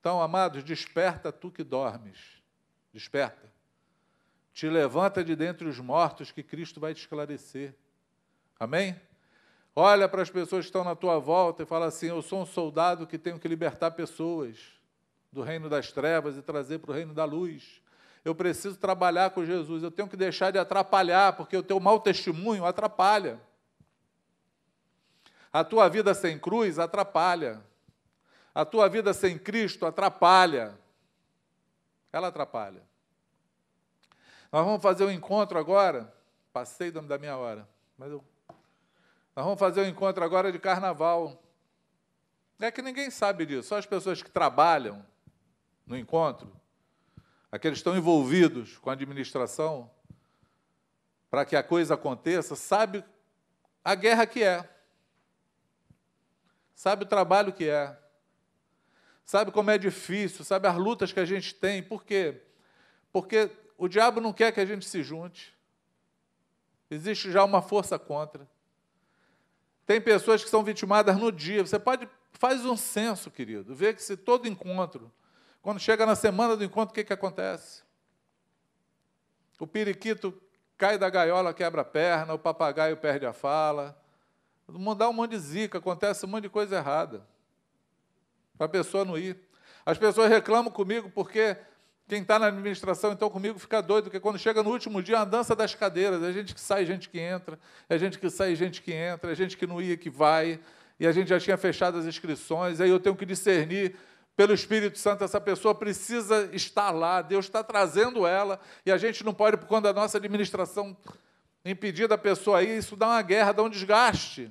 Então, amados, desperta tu que dormes. Desperta. Te levanta de dentre os mortos que Cristo vai te esclarecer. Amém? Olha para as pessoas que estão na tua volta e fala assim: Eu sou um soldado que tenho que libertar pessoas do reino das trevas e trazer para o reino da luz. Eu preciso trabalhar com Jesus, eu tenho que deixar de atrapalhar, porque o teu mau testemunho atrapalha. A tua vida sem cruz atrapalha. A tua vida sem Cristo atrapalha. Ela atrapalha. Nós vamos fazer um encontro agora. Passei da minha hora, mas eu... nós vamos fazer um encontro agora de carnaval. É que ninguém sabe disso, só as pessoas que trabalham no encontro, aqueles que estão envolvidos com a administração, para que a coisa aconteça, sabe a guerra que é sabe o trabalho que é, sabe como é difícil, sabe as lutas que a gente tem. Por quê? Porque o diabo não quer que a gente se junte. Existe já uma força contra. Tem pessoas que são vitimadas no dia. Você pode faz um censo, querido. Vê que se todo encontro, quando chega na semana do encontro, o que, que acontece? O periquito cai da gaiola, quebra a perna, o papagaio perde a fala, Mudar um monte de zica, acontece um monte de coisa errada. Para a pessoa não ir. As pessoas reclamam comigo porque quem está na administração, então, comigo fica doido, porque quando chega no último dia, é a dança das cadeiras. É gente que sai, gente que entra, é gente que sai, gente que entra, é gente que não ia, que vai, e a gente já tinha fechado as inscrições, aí eu tenho que discernir pelo Espírito Santo, essa pessoa precisa estar lá, Deus está trazendo ela, e a gente não pode, por da nossa administração, impedir da pessoa ir, isso dá uma guerra, dá um desgaste.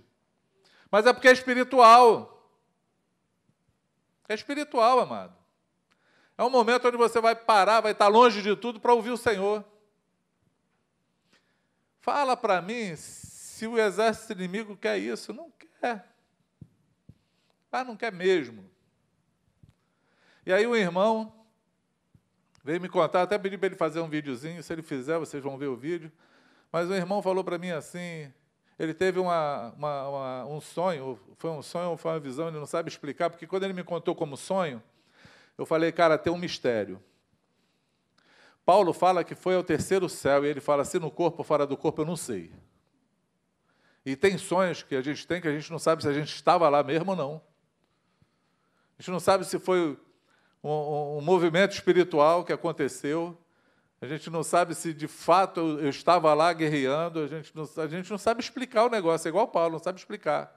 Mas é porque é espiritual. É espiritual, amado. É um momento onde você vai parar, vai estar longe de tudo para ouvir o Senhor. Fala para mim se o exército inimigo quer isso. Não quer. Ah, não quer mesmo. E aí o irmão veio me contar, até pedi para ele fazer um videozinho, se ele fizer, vocês vão ver o vídeo. Mas o irmão falou para mim assim: ele teve uma, uma, uma, um sonho, foi um sonho ou foi uma visão, ele não sabe explicar, porque quando ele me contou como sonho, eu falei, cara, tem um mistério. Paulo fala que foi ao terceiro céu, e ele fala, se no corpo fora do corpo, eu não sei. E tem sonhos que a gente tem que a gente não sabe se a gente estava lá mesmo ou não. A gente não sabe se foi um, um, um movimento espiritual que aconteceu, a gente não sabe se de fato eu, estava lá guerreando, a gente, não, a gente não sabe explicar o negócio, é igual Paulo, não sabe explicar.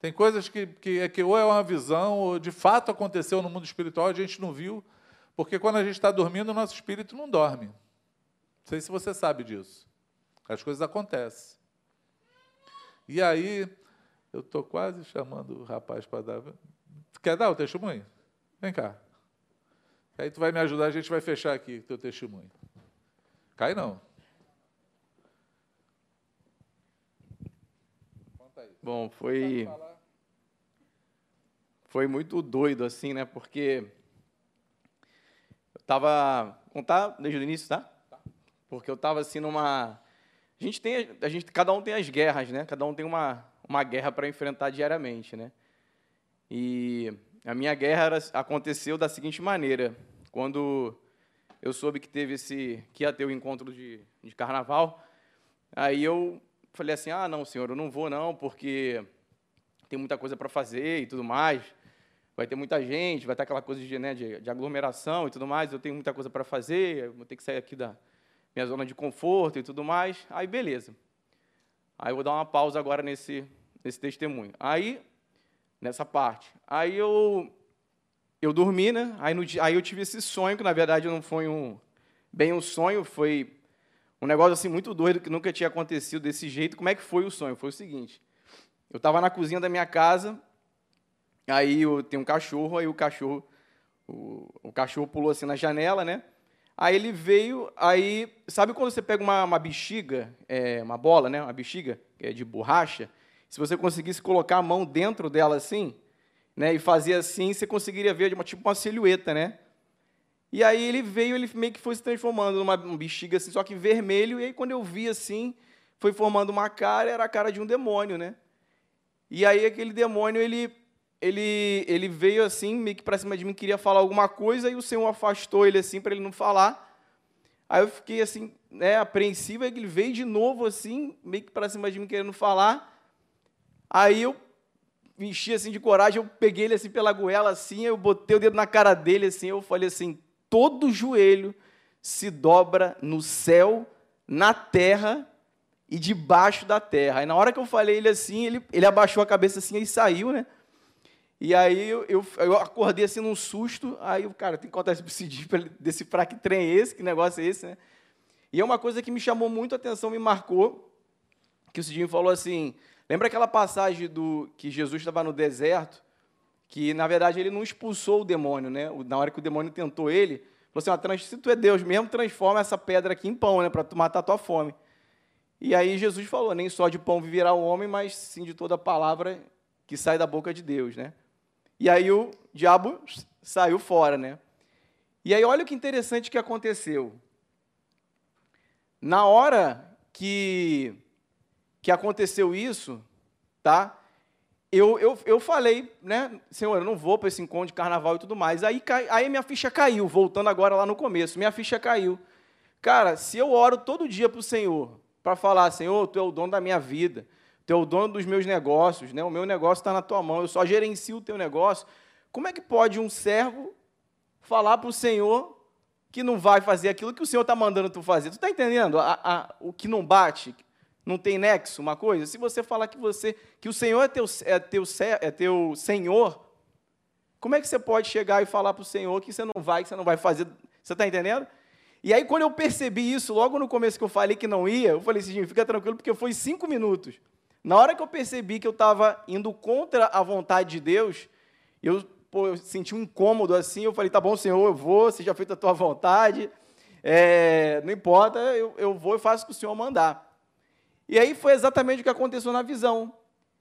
Tem coisas que, que, é que ou é uma visão, ou de fato aconteceu no mundo espiritual, a gente não viu, porque quando a gente está dormindo, o nosso espírito não dorme. Não sei se você sabe disso. As coisas acontecem. E aí, eu estou quase chamando o rapaz para dar. Quer dar o testemunho? Vem cá. Aí tu vai me ajudar, a gente vai fechar aqui o teu testemunho. Cai não. Bom, foi foi muito doido assim, né? Porque eu tava contar desde o início, tá? Porque eu tava assim numa a gente tem a gente cada um tem as guerras, né? Cada um tem uma uma guerra para enfrentar diariamente, né? E a minha guerra era, aconteceu da seguinte maneira: quando eu soube que teve esse que ia ter o encontro de, de carnaval. Aí eu falei assim: "Ah, não, senhor, eu não vou não, porque tem muita coisa para fazer e tudo mais. Vai ter muita gente, vai ter aquela coisa de, né, de, de aglomeração e tudo mais. Eu tenho muita coisa para fazer, vou ter que sair aqui da minha zona de conforto e tudo mais. Aí, beleza. Aí eu vou dar uma pausa agora nesse, nesse testemunho. Aí, nessa parte. Aí eu eu dormi, né? Aí, no, aí eu tive esse sonho, que na verdade não foi um, bem um sonho, foi um negócio assim muito doido que nunca tinha acontecido desse jeito. Como é que foi o sonho? Foi o seguinte: eu estava na cozinha da minha casa, aí eu tenho um cachorro, aí o cachorro, o, o, cachorro pulou assim na janela, né? Aí ele veio, aí sabe quando você pega uma, uma bexiga, é, uma bola, né? Uma bexiga que é de borracha, se você conseguisse colocar a mão dentro dela assim, né, e fazia assim, você conseguiria ver uma, tipo uma silhueta, né? E aí ele veio, ele meio que foi se transformando numa um bexiga assim, só que vermelho, e aí quando eu vi assim, foi formando uma cara, era a cara de um demônio, né? E aí aquele demônio, ele ele, ele veio assim, meio que para cima de mim, queria falar alguma coisa, e o Senhor afastou ele assim, para ele não falar. Aí eu fiquei assim, né, apreensivo, aí ele veio de novo assim, meio que para cima de mim, querendo falar. Aí eu me enchi assim de coragem, eu peguei ele assim pela goela, assim, eu botei o dedo na cara dele, assim, eu falei assim, todo joelho se dobra no céu, na terra e debaixo da terra. Aí na hora que eu falei ele assim, ele, ele abaixou a cabeça assim e saiu, né? E aí eu, eu, eu, acordei assim num susto, aí o cara, tem que contar Cidinho para ele decifrar que trem é esse, que negócio é esse, né? E é uma coisa que me chamou muito a atenção, me marcou, que o Cidinho falou assim, lembra aquela passagem do que Jesus estava no deserto, que na verdade ele não expulsou o demônio, né? Na hora que o demônio tentou ele, falou assim, ah, se tu é Deus mesmo, transforma essa pedra aqui em pão, né, para matar a tua fome. E aí Jesus falou, nem só de pão viverá o homem, mas sim de toda palavra que sai da boca de Deus, né? E aí o diabo saiu fora, né? E aí olha o que interessante que aconteceu. Na hora que, que aconteceu isso, tá? Eu, eu, eu falei, né, Senhor, eu não vou para esse encontro de carnaval e tudo mais. Aí, aí minha ficha caiu, voltando agora lá no começo, minha ficha caiu. Cara, se eu oro todo dia para o Senhor, para falar, Senhor, Tu é o dono da minha vida, Tu é o dono dos meus negócios, né? o meu negócio está na Tua mão, eu só gerencio o Teu negócio. Como é que pode um servo falar para o Senhor que não vai fazer aquilo que o Senhor está mandando tu fazer. Tu está entendendo a, a, o que não bate? Não tem nexo uma coisa? Se você falar que você que o Senhor é teu, é teu, é teu Senhor, como é que você pode chegar e falar para o Senhor que você não vai, que você não vai fazer? Você está entendendo? E aí, quando eu percebi isso, logo no começo que eu falei que não ia, eu falei assim, fica tranquilo, porque foi cinco minutos. Na hora que eu percebi que eu estava indo contra a vontade de Deus, eu pô, eu senti um incômodo assim, eu falei, tá bom, Senhor, eu vou, seja feita a tua vontade, é, não importa, eu, eu vou e faço o que o Senhor mandar. E aí foi exatamente o que aconteceu na visão,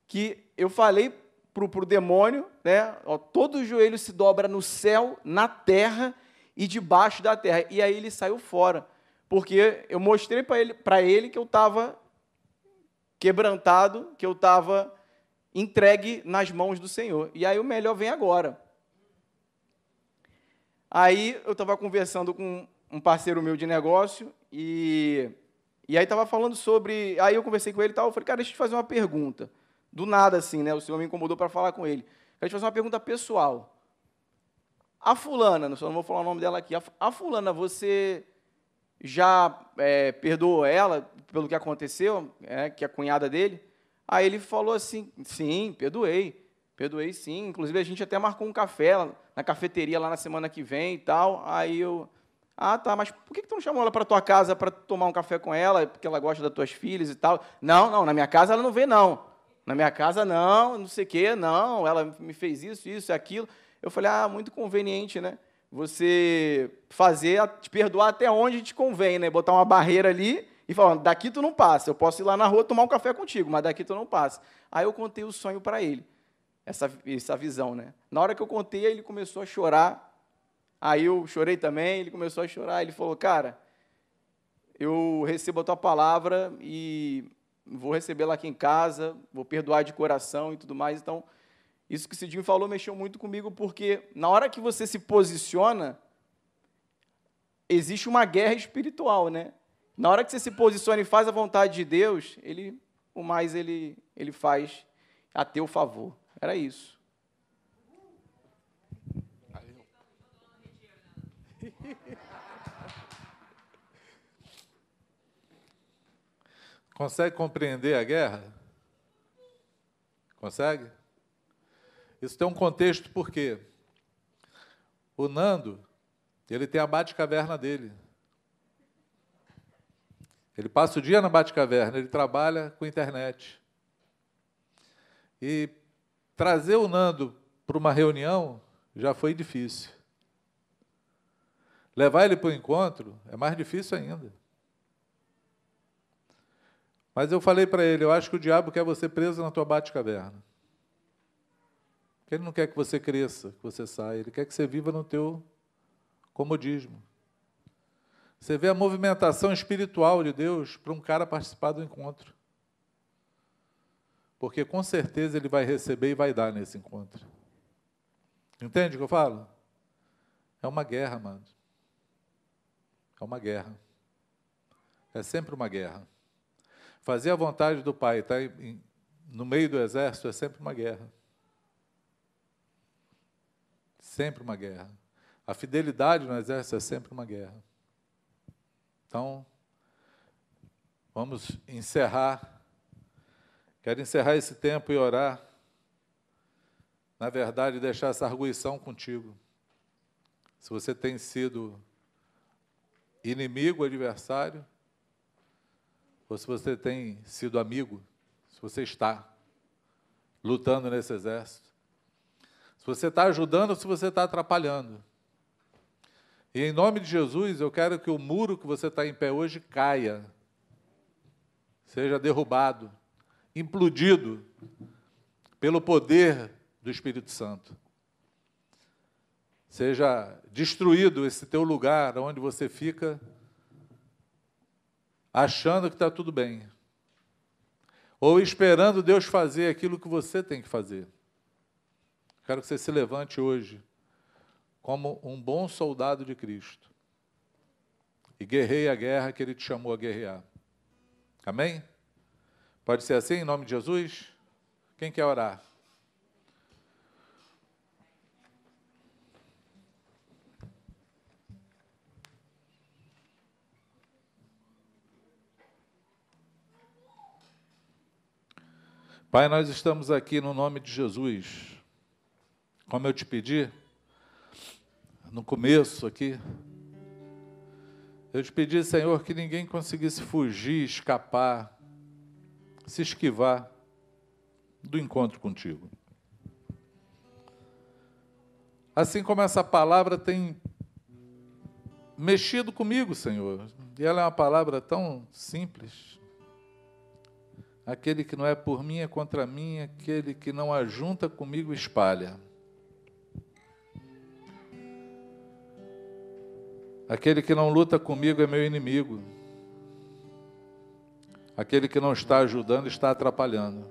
que eu falei para o demônio, né, ó, todo o joelho se dobra no céu, na terra e debaixo da terra. E aí ele saiu fora, porque eu mostrei para ele, ele que eu estava quebrantado, que eu estava entregue nas mãos do Senhor. E aí o melhor vem agora. Aí eu estava conversando com um parceiro meu de negócio e, e aí estava falando sobre. Aí eu conversei com ele e tal. Eu falei, cara, deixa eu te fazer uma pergunta. Do nada, assim, né? O senhor me incomodou para falar com ele. Quero te fazer uma pergunta pessoal. A fulana, só não vou falar o nome dela aqui. A fulana, você já é, perdoou ela pelo que aconteceu, é, que é a cunhada dele? Aí ele falou assim: sim, perdoei, perdoei sim. Inclusive a gente até marcou um café na cafeteria lá na semana que vem e tal. Aí eu, ah, tá, mas por que, tu não chamou ela para tua casa para tomar um café com ela, porque ela gosta das tuas filhas e tal? Não, não, na minha casa ela não vê, não. Na minha casa, não, não sei o quê, não, ela me fez isso, isso, aquilo. Eu falei, ah, muito conveniente, né? Você fazer, te perdoar até onde te convém, né? Botar uma barreira ali e falando, daqui tu não passa, eu posso ir lá na rua tomar um café contigo, mas daqui tu não passa. Aí eu contei o sonho para ele, essa, essa visão, né? Na hora que eu contei, ele começou a chorar, aí eu chorei também, ele começou a chorar, ele falou, cara, eu recebo a tua palavra e vou recebê-la aqui em casa, vou perdoar de coração e tudo mais, então... Isso que o Cidinho falou mexeu muito comigo, porque na hora que você se posiciona, existe uma guerra espiritual, né? Na hora que você se posiciona e faz a vontade de Deus, ele, o mais ele, ele faz a teu favor. Era isso. Consegue compreender a guerra? Consegue? Isso tem um contexto porque o Nando, ele tem a bate-caverna dele. Ele passa o dia na Batcaverna, ele trabalha com internet. E trazer o Nando para uma reunião já foi difícil. Levar ele para o encontro é mais difícil ainda. Mas eu falei para ele, eu acho que o diabo quer você preso na tua Batcaverna. Ele não quer que você cresça, que você saia, ele quer que você viva no teu comodismo. Você vê a movimentação espiritual de Deus para um cara participar do encontro. Porque com certeza ele vai receber e vai dar nesse encontro. Entende o que eu falo? É uma guerra, mano. É uma guerra. É sempre uma guerra. Fazer a vontade do Pai, estar tá no meio do exército, é sempre uma guerra. Sempre uma guerra. A fidelidade no exército é sempre uma guerra. Então, vamos encerrar. Quero encerrar esse tempo e orar. Na verdade, deixar essa arguição contigo. Se você tem sido inimigo, adversário, ou se você tem sido amigo, se você está lutando nesse exército, você está ajudando ou se você está atrapalhando. E em nome de Jesus, eu quero que o muro que você está em pé hoje caia, seja derrubado, implodido pelo poder do Espírito Santo. Seja destruído esse teu lugar onde você fica achando que está tudo bem, ou esperando Deus fazer aquilo que você tem que fazer. Quero que você se levante hoje como um bom soldado de Cristo e guerreie a guerra que Ele te chamou a guerrear. Amém? Pode ser assim, em nome de Jesus? Quem quer orar? Pai, nós estamos aqui no nome de Jesus. Como eu te pedi, no começo aqui, eu te pedi, Senhor, que ninguém conseguisse fugir, escapar, se esquivar do encontro contigo. Assim como essa palavra tem mexido comigo, Senhor, e ela é uma palavra tão simples, Aquele que não é por mim é contra mim, aquele que não ajunta comigo espalha. Aquele que não luta comigo é meu inimigo. Aquele que não está ajudando está atrapalhando.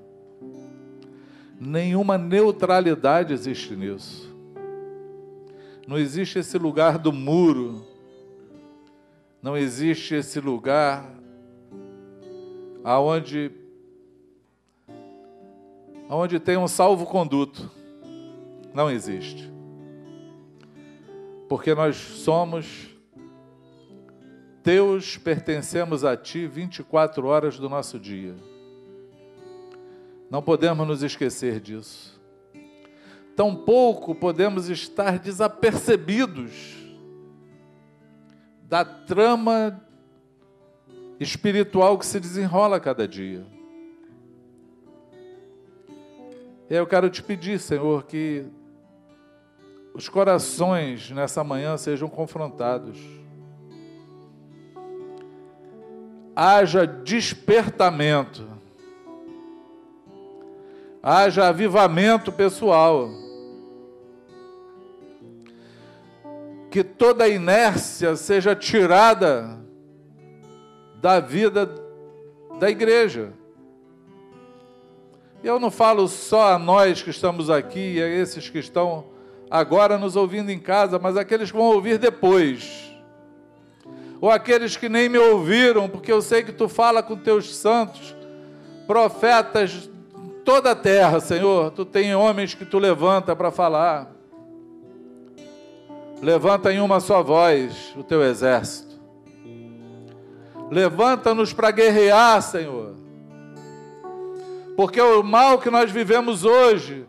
Nenhuma neutralidade existe nisso. Não existe esse lugar do muro. Não existe esse lugar aonde onde tem um salvo-conduto. Não existe. Porque nós somos teus, pertencemos a ti 24 horas do nosso dia. Não podemos nos esquecer disso. Tampouco podemos estar desapercebidos da trama espiritual que se desenrola cada dia. Eu quero te pedir, Senhor, que os corações nessa manhã sejam confrontados. Haja despertamento. Haja avivamento pessoal. Que toda inércia seja tirada da vida da igreja. Eu não falo só a nós que estamos aqui a esses que estão agora nos ouvindo em casa, mas aqueles que vão ouvir depois. Ou aqueles que nem me ouviram, porque eu sei que tu fala com teus santos, profetas, toda a terra, Senhor. Tu tem homens que tu levanta para falar. Levanta em uma só voz o teu exército. Levanta-nos para guerrear, Senhor porque o mal que nós vivemos hoje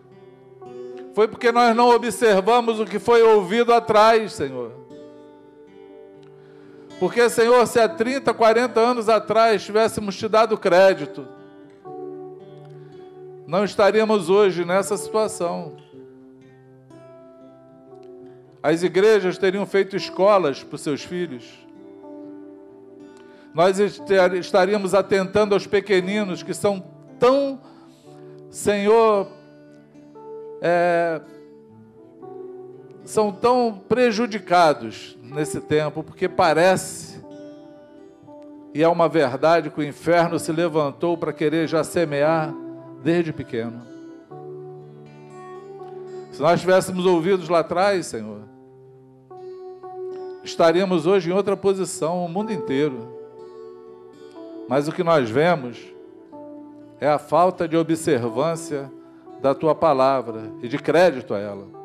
foi porque nós não observamos o que foi ouvido atrás, Senhor. Porque, Senhor, se há 30, 40 anos atrás tivéssemos te dado crédito, não estaríamos hoje nessa situação. As igrejas teriam feito escolas para os seus filhos. Nós estaríamos atentando aos pequeninos que são tão, Senhor, é, são tão prejudicados nesse tempo, porque parece, e é uma verdade, que o inferno se levantou para querer já semear desde pequeno. Se nós tivéssemos ouvidos lá atrás, Senhor, estaríamos hoje em outra posição, o mundo inteiro. Mas o que nós vemos é a falta de observância da tua palavra e de crédito a ela.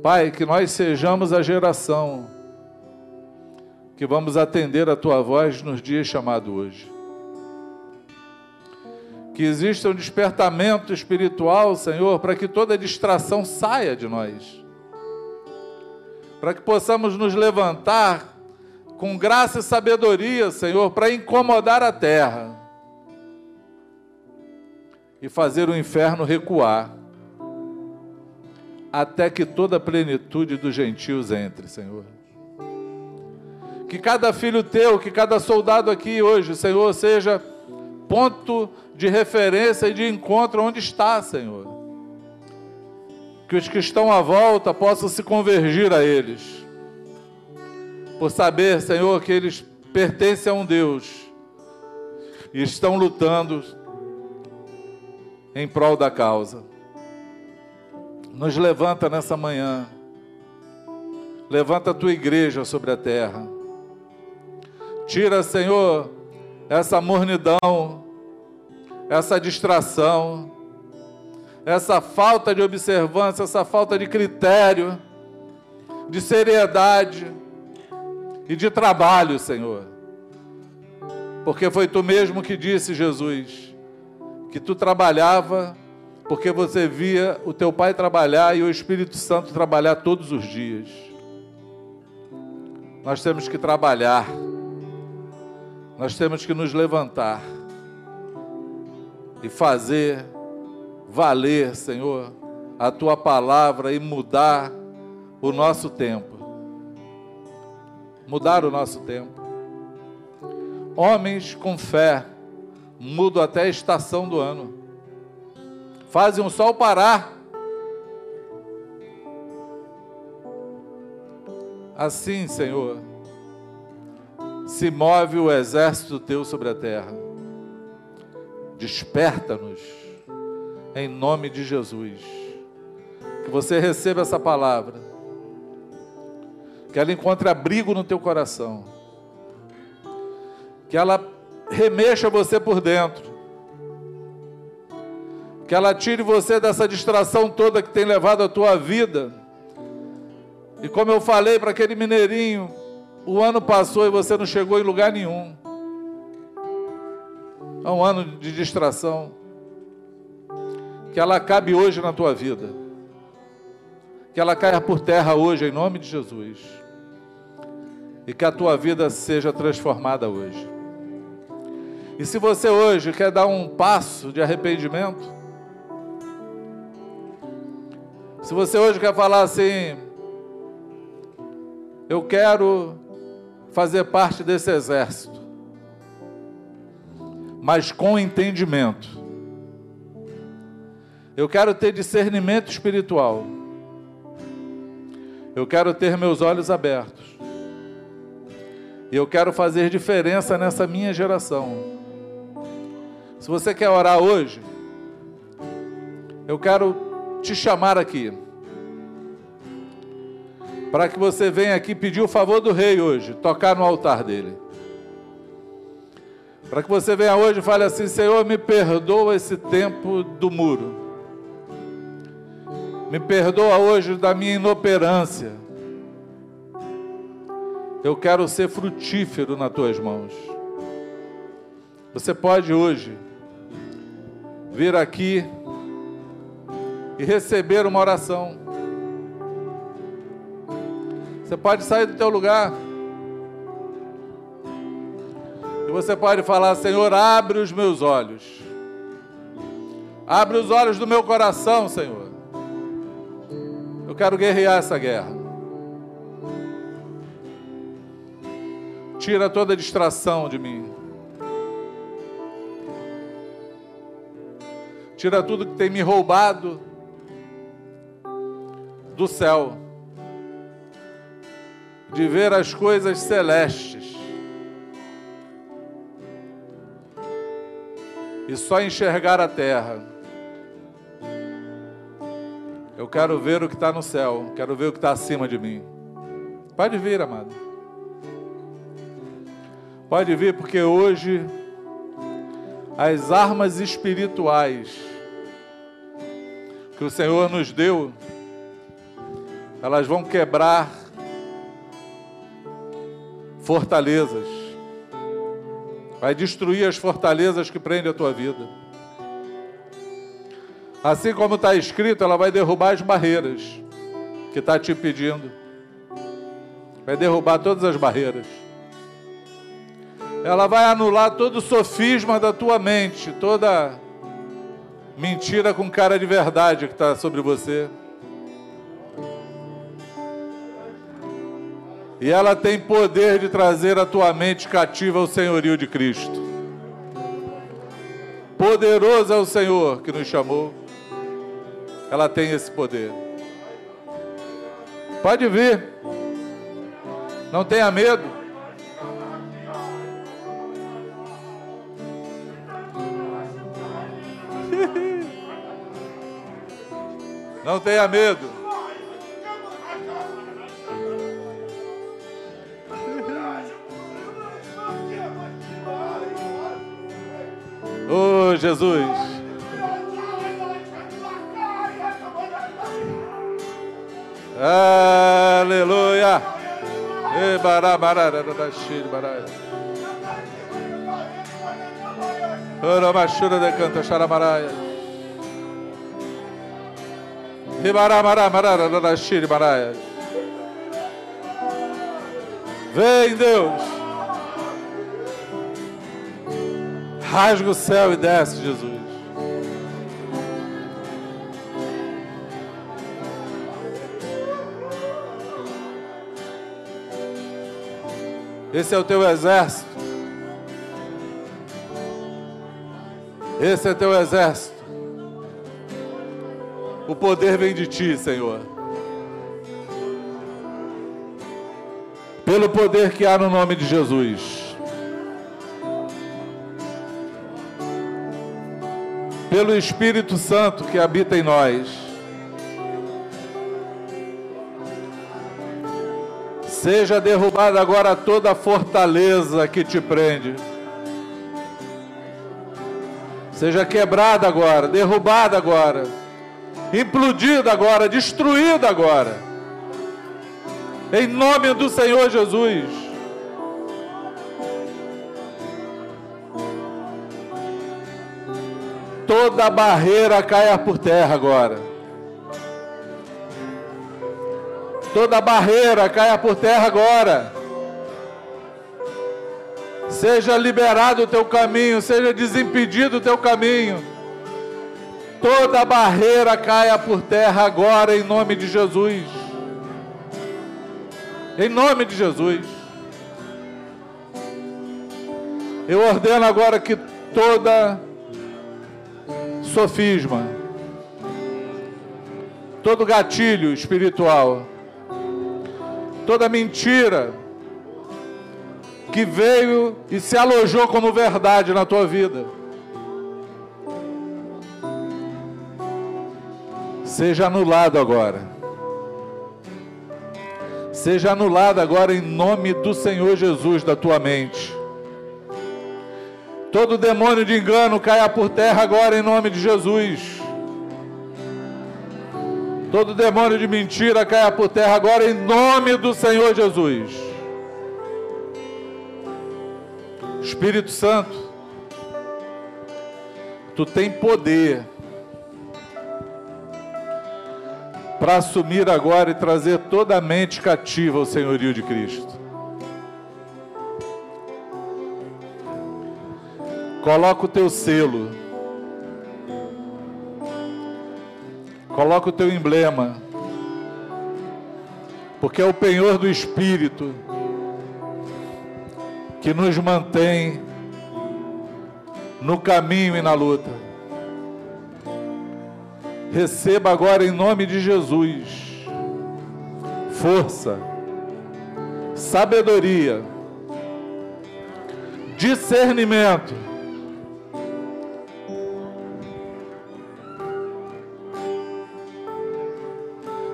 Pai, que nós sejamos a geração que vamos atender a tua voz nos dias chamados hoje. Que exista um despertamento espiritual, Senhor, para que toda distração saia de nós. Para que possamos nos levantar com graça e sabedoria, Senhor, para incomodar a terra e fazer o inferno recuar, até que toda a plenitude dos gentios entre, Senhor. Que cada filho teu, que cada soldado aqui hoje, Senhor, seja ponto de referência e de encontro onde está, Senhor. Que os que estão à volta possam se convergir a eles, por saber, Senhor, que eles pertencem a um Deus e estão lutando em prol da causa. Nos levanta nessa manhã. Levanta a tua igreja sobre a terra. Tira, Senhor, essa mornidão, essa distração, essa falta de observância, essa falta de critério, de seriedade e de trabalho, Senhor. Porque foi tu mesmo que disse, Jesus, que tu trabalhava porque você via o teu pai trabalhar e o Espírito Santo trabalhar todos os dias. Nós temos que trabalhar. Nós temos que nos levantar e fazer valer, Senhor, a tua palavra e mudar o nosso tempo. Mudar o nosso tempo. Homens com fé mudam até a estação do ano. Fazem o sol parar. Assim, Senhor, se move o exército teu sobre a terra. Desperta-nos, em nome de Jesus. Que você receba essa palavra. Que ela encontre abrigo no teu coração. Que ela remexa você por dentro. Que ela tire você dessa distração toda que tem levado a tua vida. E como eu falei para aquele mineirinho, o ano passou e você não chegou em lugar nenhum. É um ano de distração. Que ela acabe hoje na tua vida. Que ela caia por terra hoje, em nome de Jesus. E que a tua vida seja transformada hoje. E se você hoje quer dar um passo de arrependimento, se você hoje quer falar assim, eu quero fazer parte desse exército, mas com entendimento. Eu quero ter discernimento espiritual. Eu quero ter meus olhos abertos. E eu quero fazer diferença nessa minha geração. Se você quer orar hoje, eu quero te chamar aqui. Para que você venha aqui pedir o favor do rei hoje, tocar no altar dele. Para que você venha hoje e fale assim: Senhor, me perdoa esse tempo do muro. Me perdoa hoje da minha inoperância. Eu quero ser frutífero nas tuas mãos. Você pode hoje vir aqui e receber uma oração. Você pode sair do teu lugar. E você pode falar: Senhor, abre os meus olhos. Abre os olhos do meu coração, Senhor. Eu quero guerrear essa guerra. Tira toda distração de mim. tira tudo que tem me roubado do céu, de ver as coisas celestes e só enxergar a terra. Eu quero ver o que está no céu, quero ver o que está acima de mim. Pode vir, amado. Pode vir, porque hoje as armas espirituais que o Senhor nos deu, elas vão quebrar fortalezas, vai destruir as fortalezas que prendem a tua vida. Assim como está escrito, ela vai derrubar as barreiras que está te impedindo, vai derrubar todas as barreiras ela vai anular todo o sofisma da tua mente, toda mentira com cara de verdade que está sobre você. E ela tem poder de trazer a tua mente cativa ao senhorio de Cristo. Poderoso é o Senhor que nos chamou. Ela tem esse poder. Pode vir. Não tenha medo. Não tenha medo. Oh, Jesus. Aleluia. Bará, bará, bará, shir, bará. Ora, machura de canta, xaramaraia. Vem, Deus. Rasga o céu e desce, Jesus. Esse é o teu exército. Esse é teu exército. O poder vem de ti, Senhor. Pelo poder que há no nome de Jesus. Pelo Espírito Santo que habita em nós. Seja derrubada agora toda a fortaleza que te prende. Seja quebrada agora, derrubada agora implodida agora, destruída agora. Em nome do Senhor Jesus. Toda barreira caia por terra agora. Toda barreira caia por terra agora. Seja liberado o teu caminho, seja desimpedido o teu caminho toda barreira caia por terra agora, em nome de Jesus. Em nome de Jesus. Eu ordeno agora que toda sofisma, todo gatilho espiritual, toda mentira que veio e se alojou como verdade na tua vida seja anulado agora. Seja anulado agora em nome do Senhor Jesus da tua mente. Todo demônio de engano caia por terra agora em nome de Jesus. Todo demônio de mentira caia por terra agora em nome do Senhor Jesus. Espírito Santo, tu tem poder para assumir agora e trazer toda a mente cativa ao senhorio de Cristo. Coloca o teu selo. Coloca o teu emblema. Porque é o penhor do Espírito que nos mantém no caminho e na luta. Receba agora em nome de Jesus força, sabedoria, discernimento.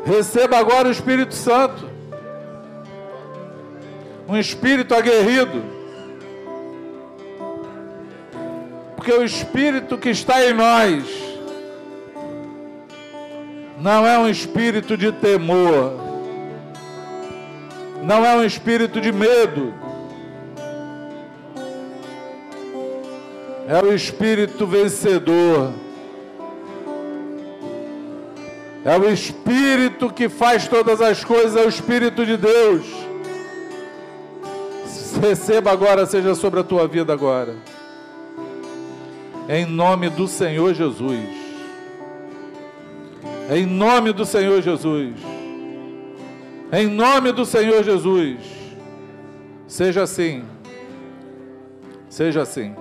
Receba agora o Espírito Santo. Um espírito aguerrido. Porque o espírito que está em nós não é um espírito de temor, não é um espírito de medo, é o espírito vencedor. É o Espírito que faz todas as coisas, é o Espírito de Deus. Receba agora, seja sobre a tua vida agora. Em nome do Senhor Jesus. Em nome do Senhor Jesus. Em nome do Senhor Jesus. Seja assim. Seja assim.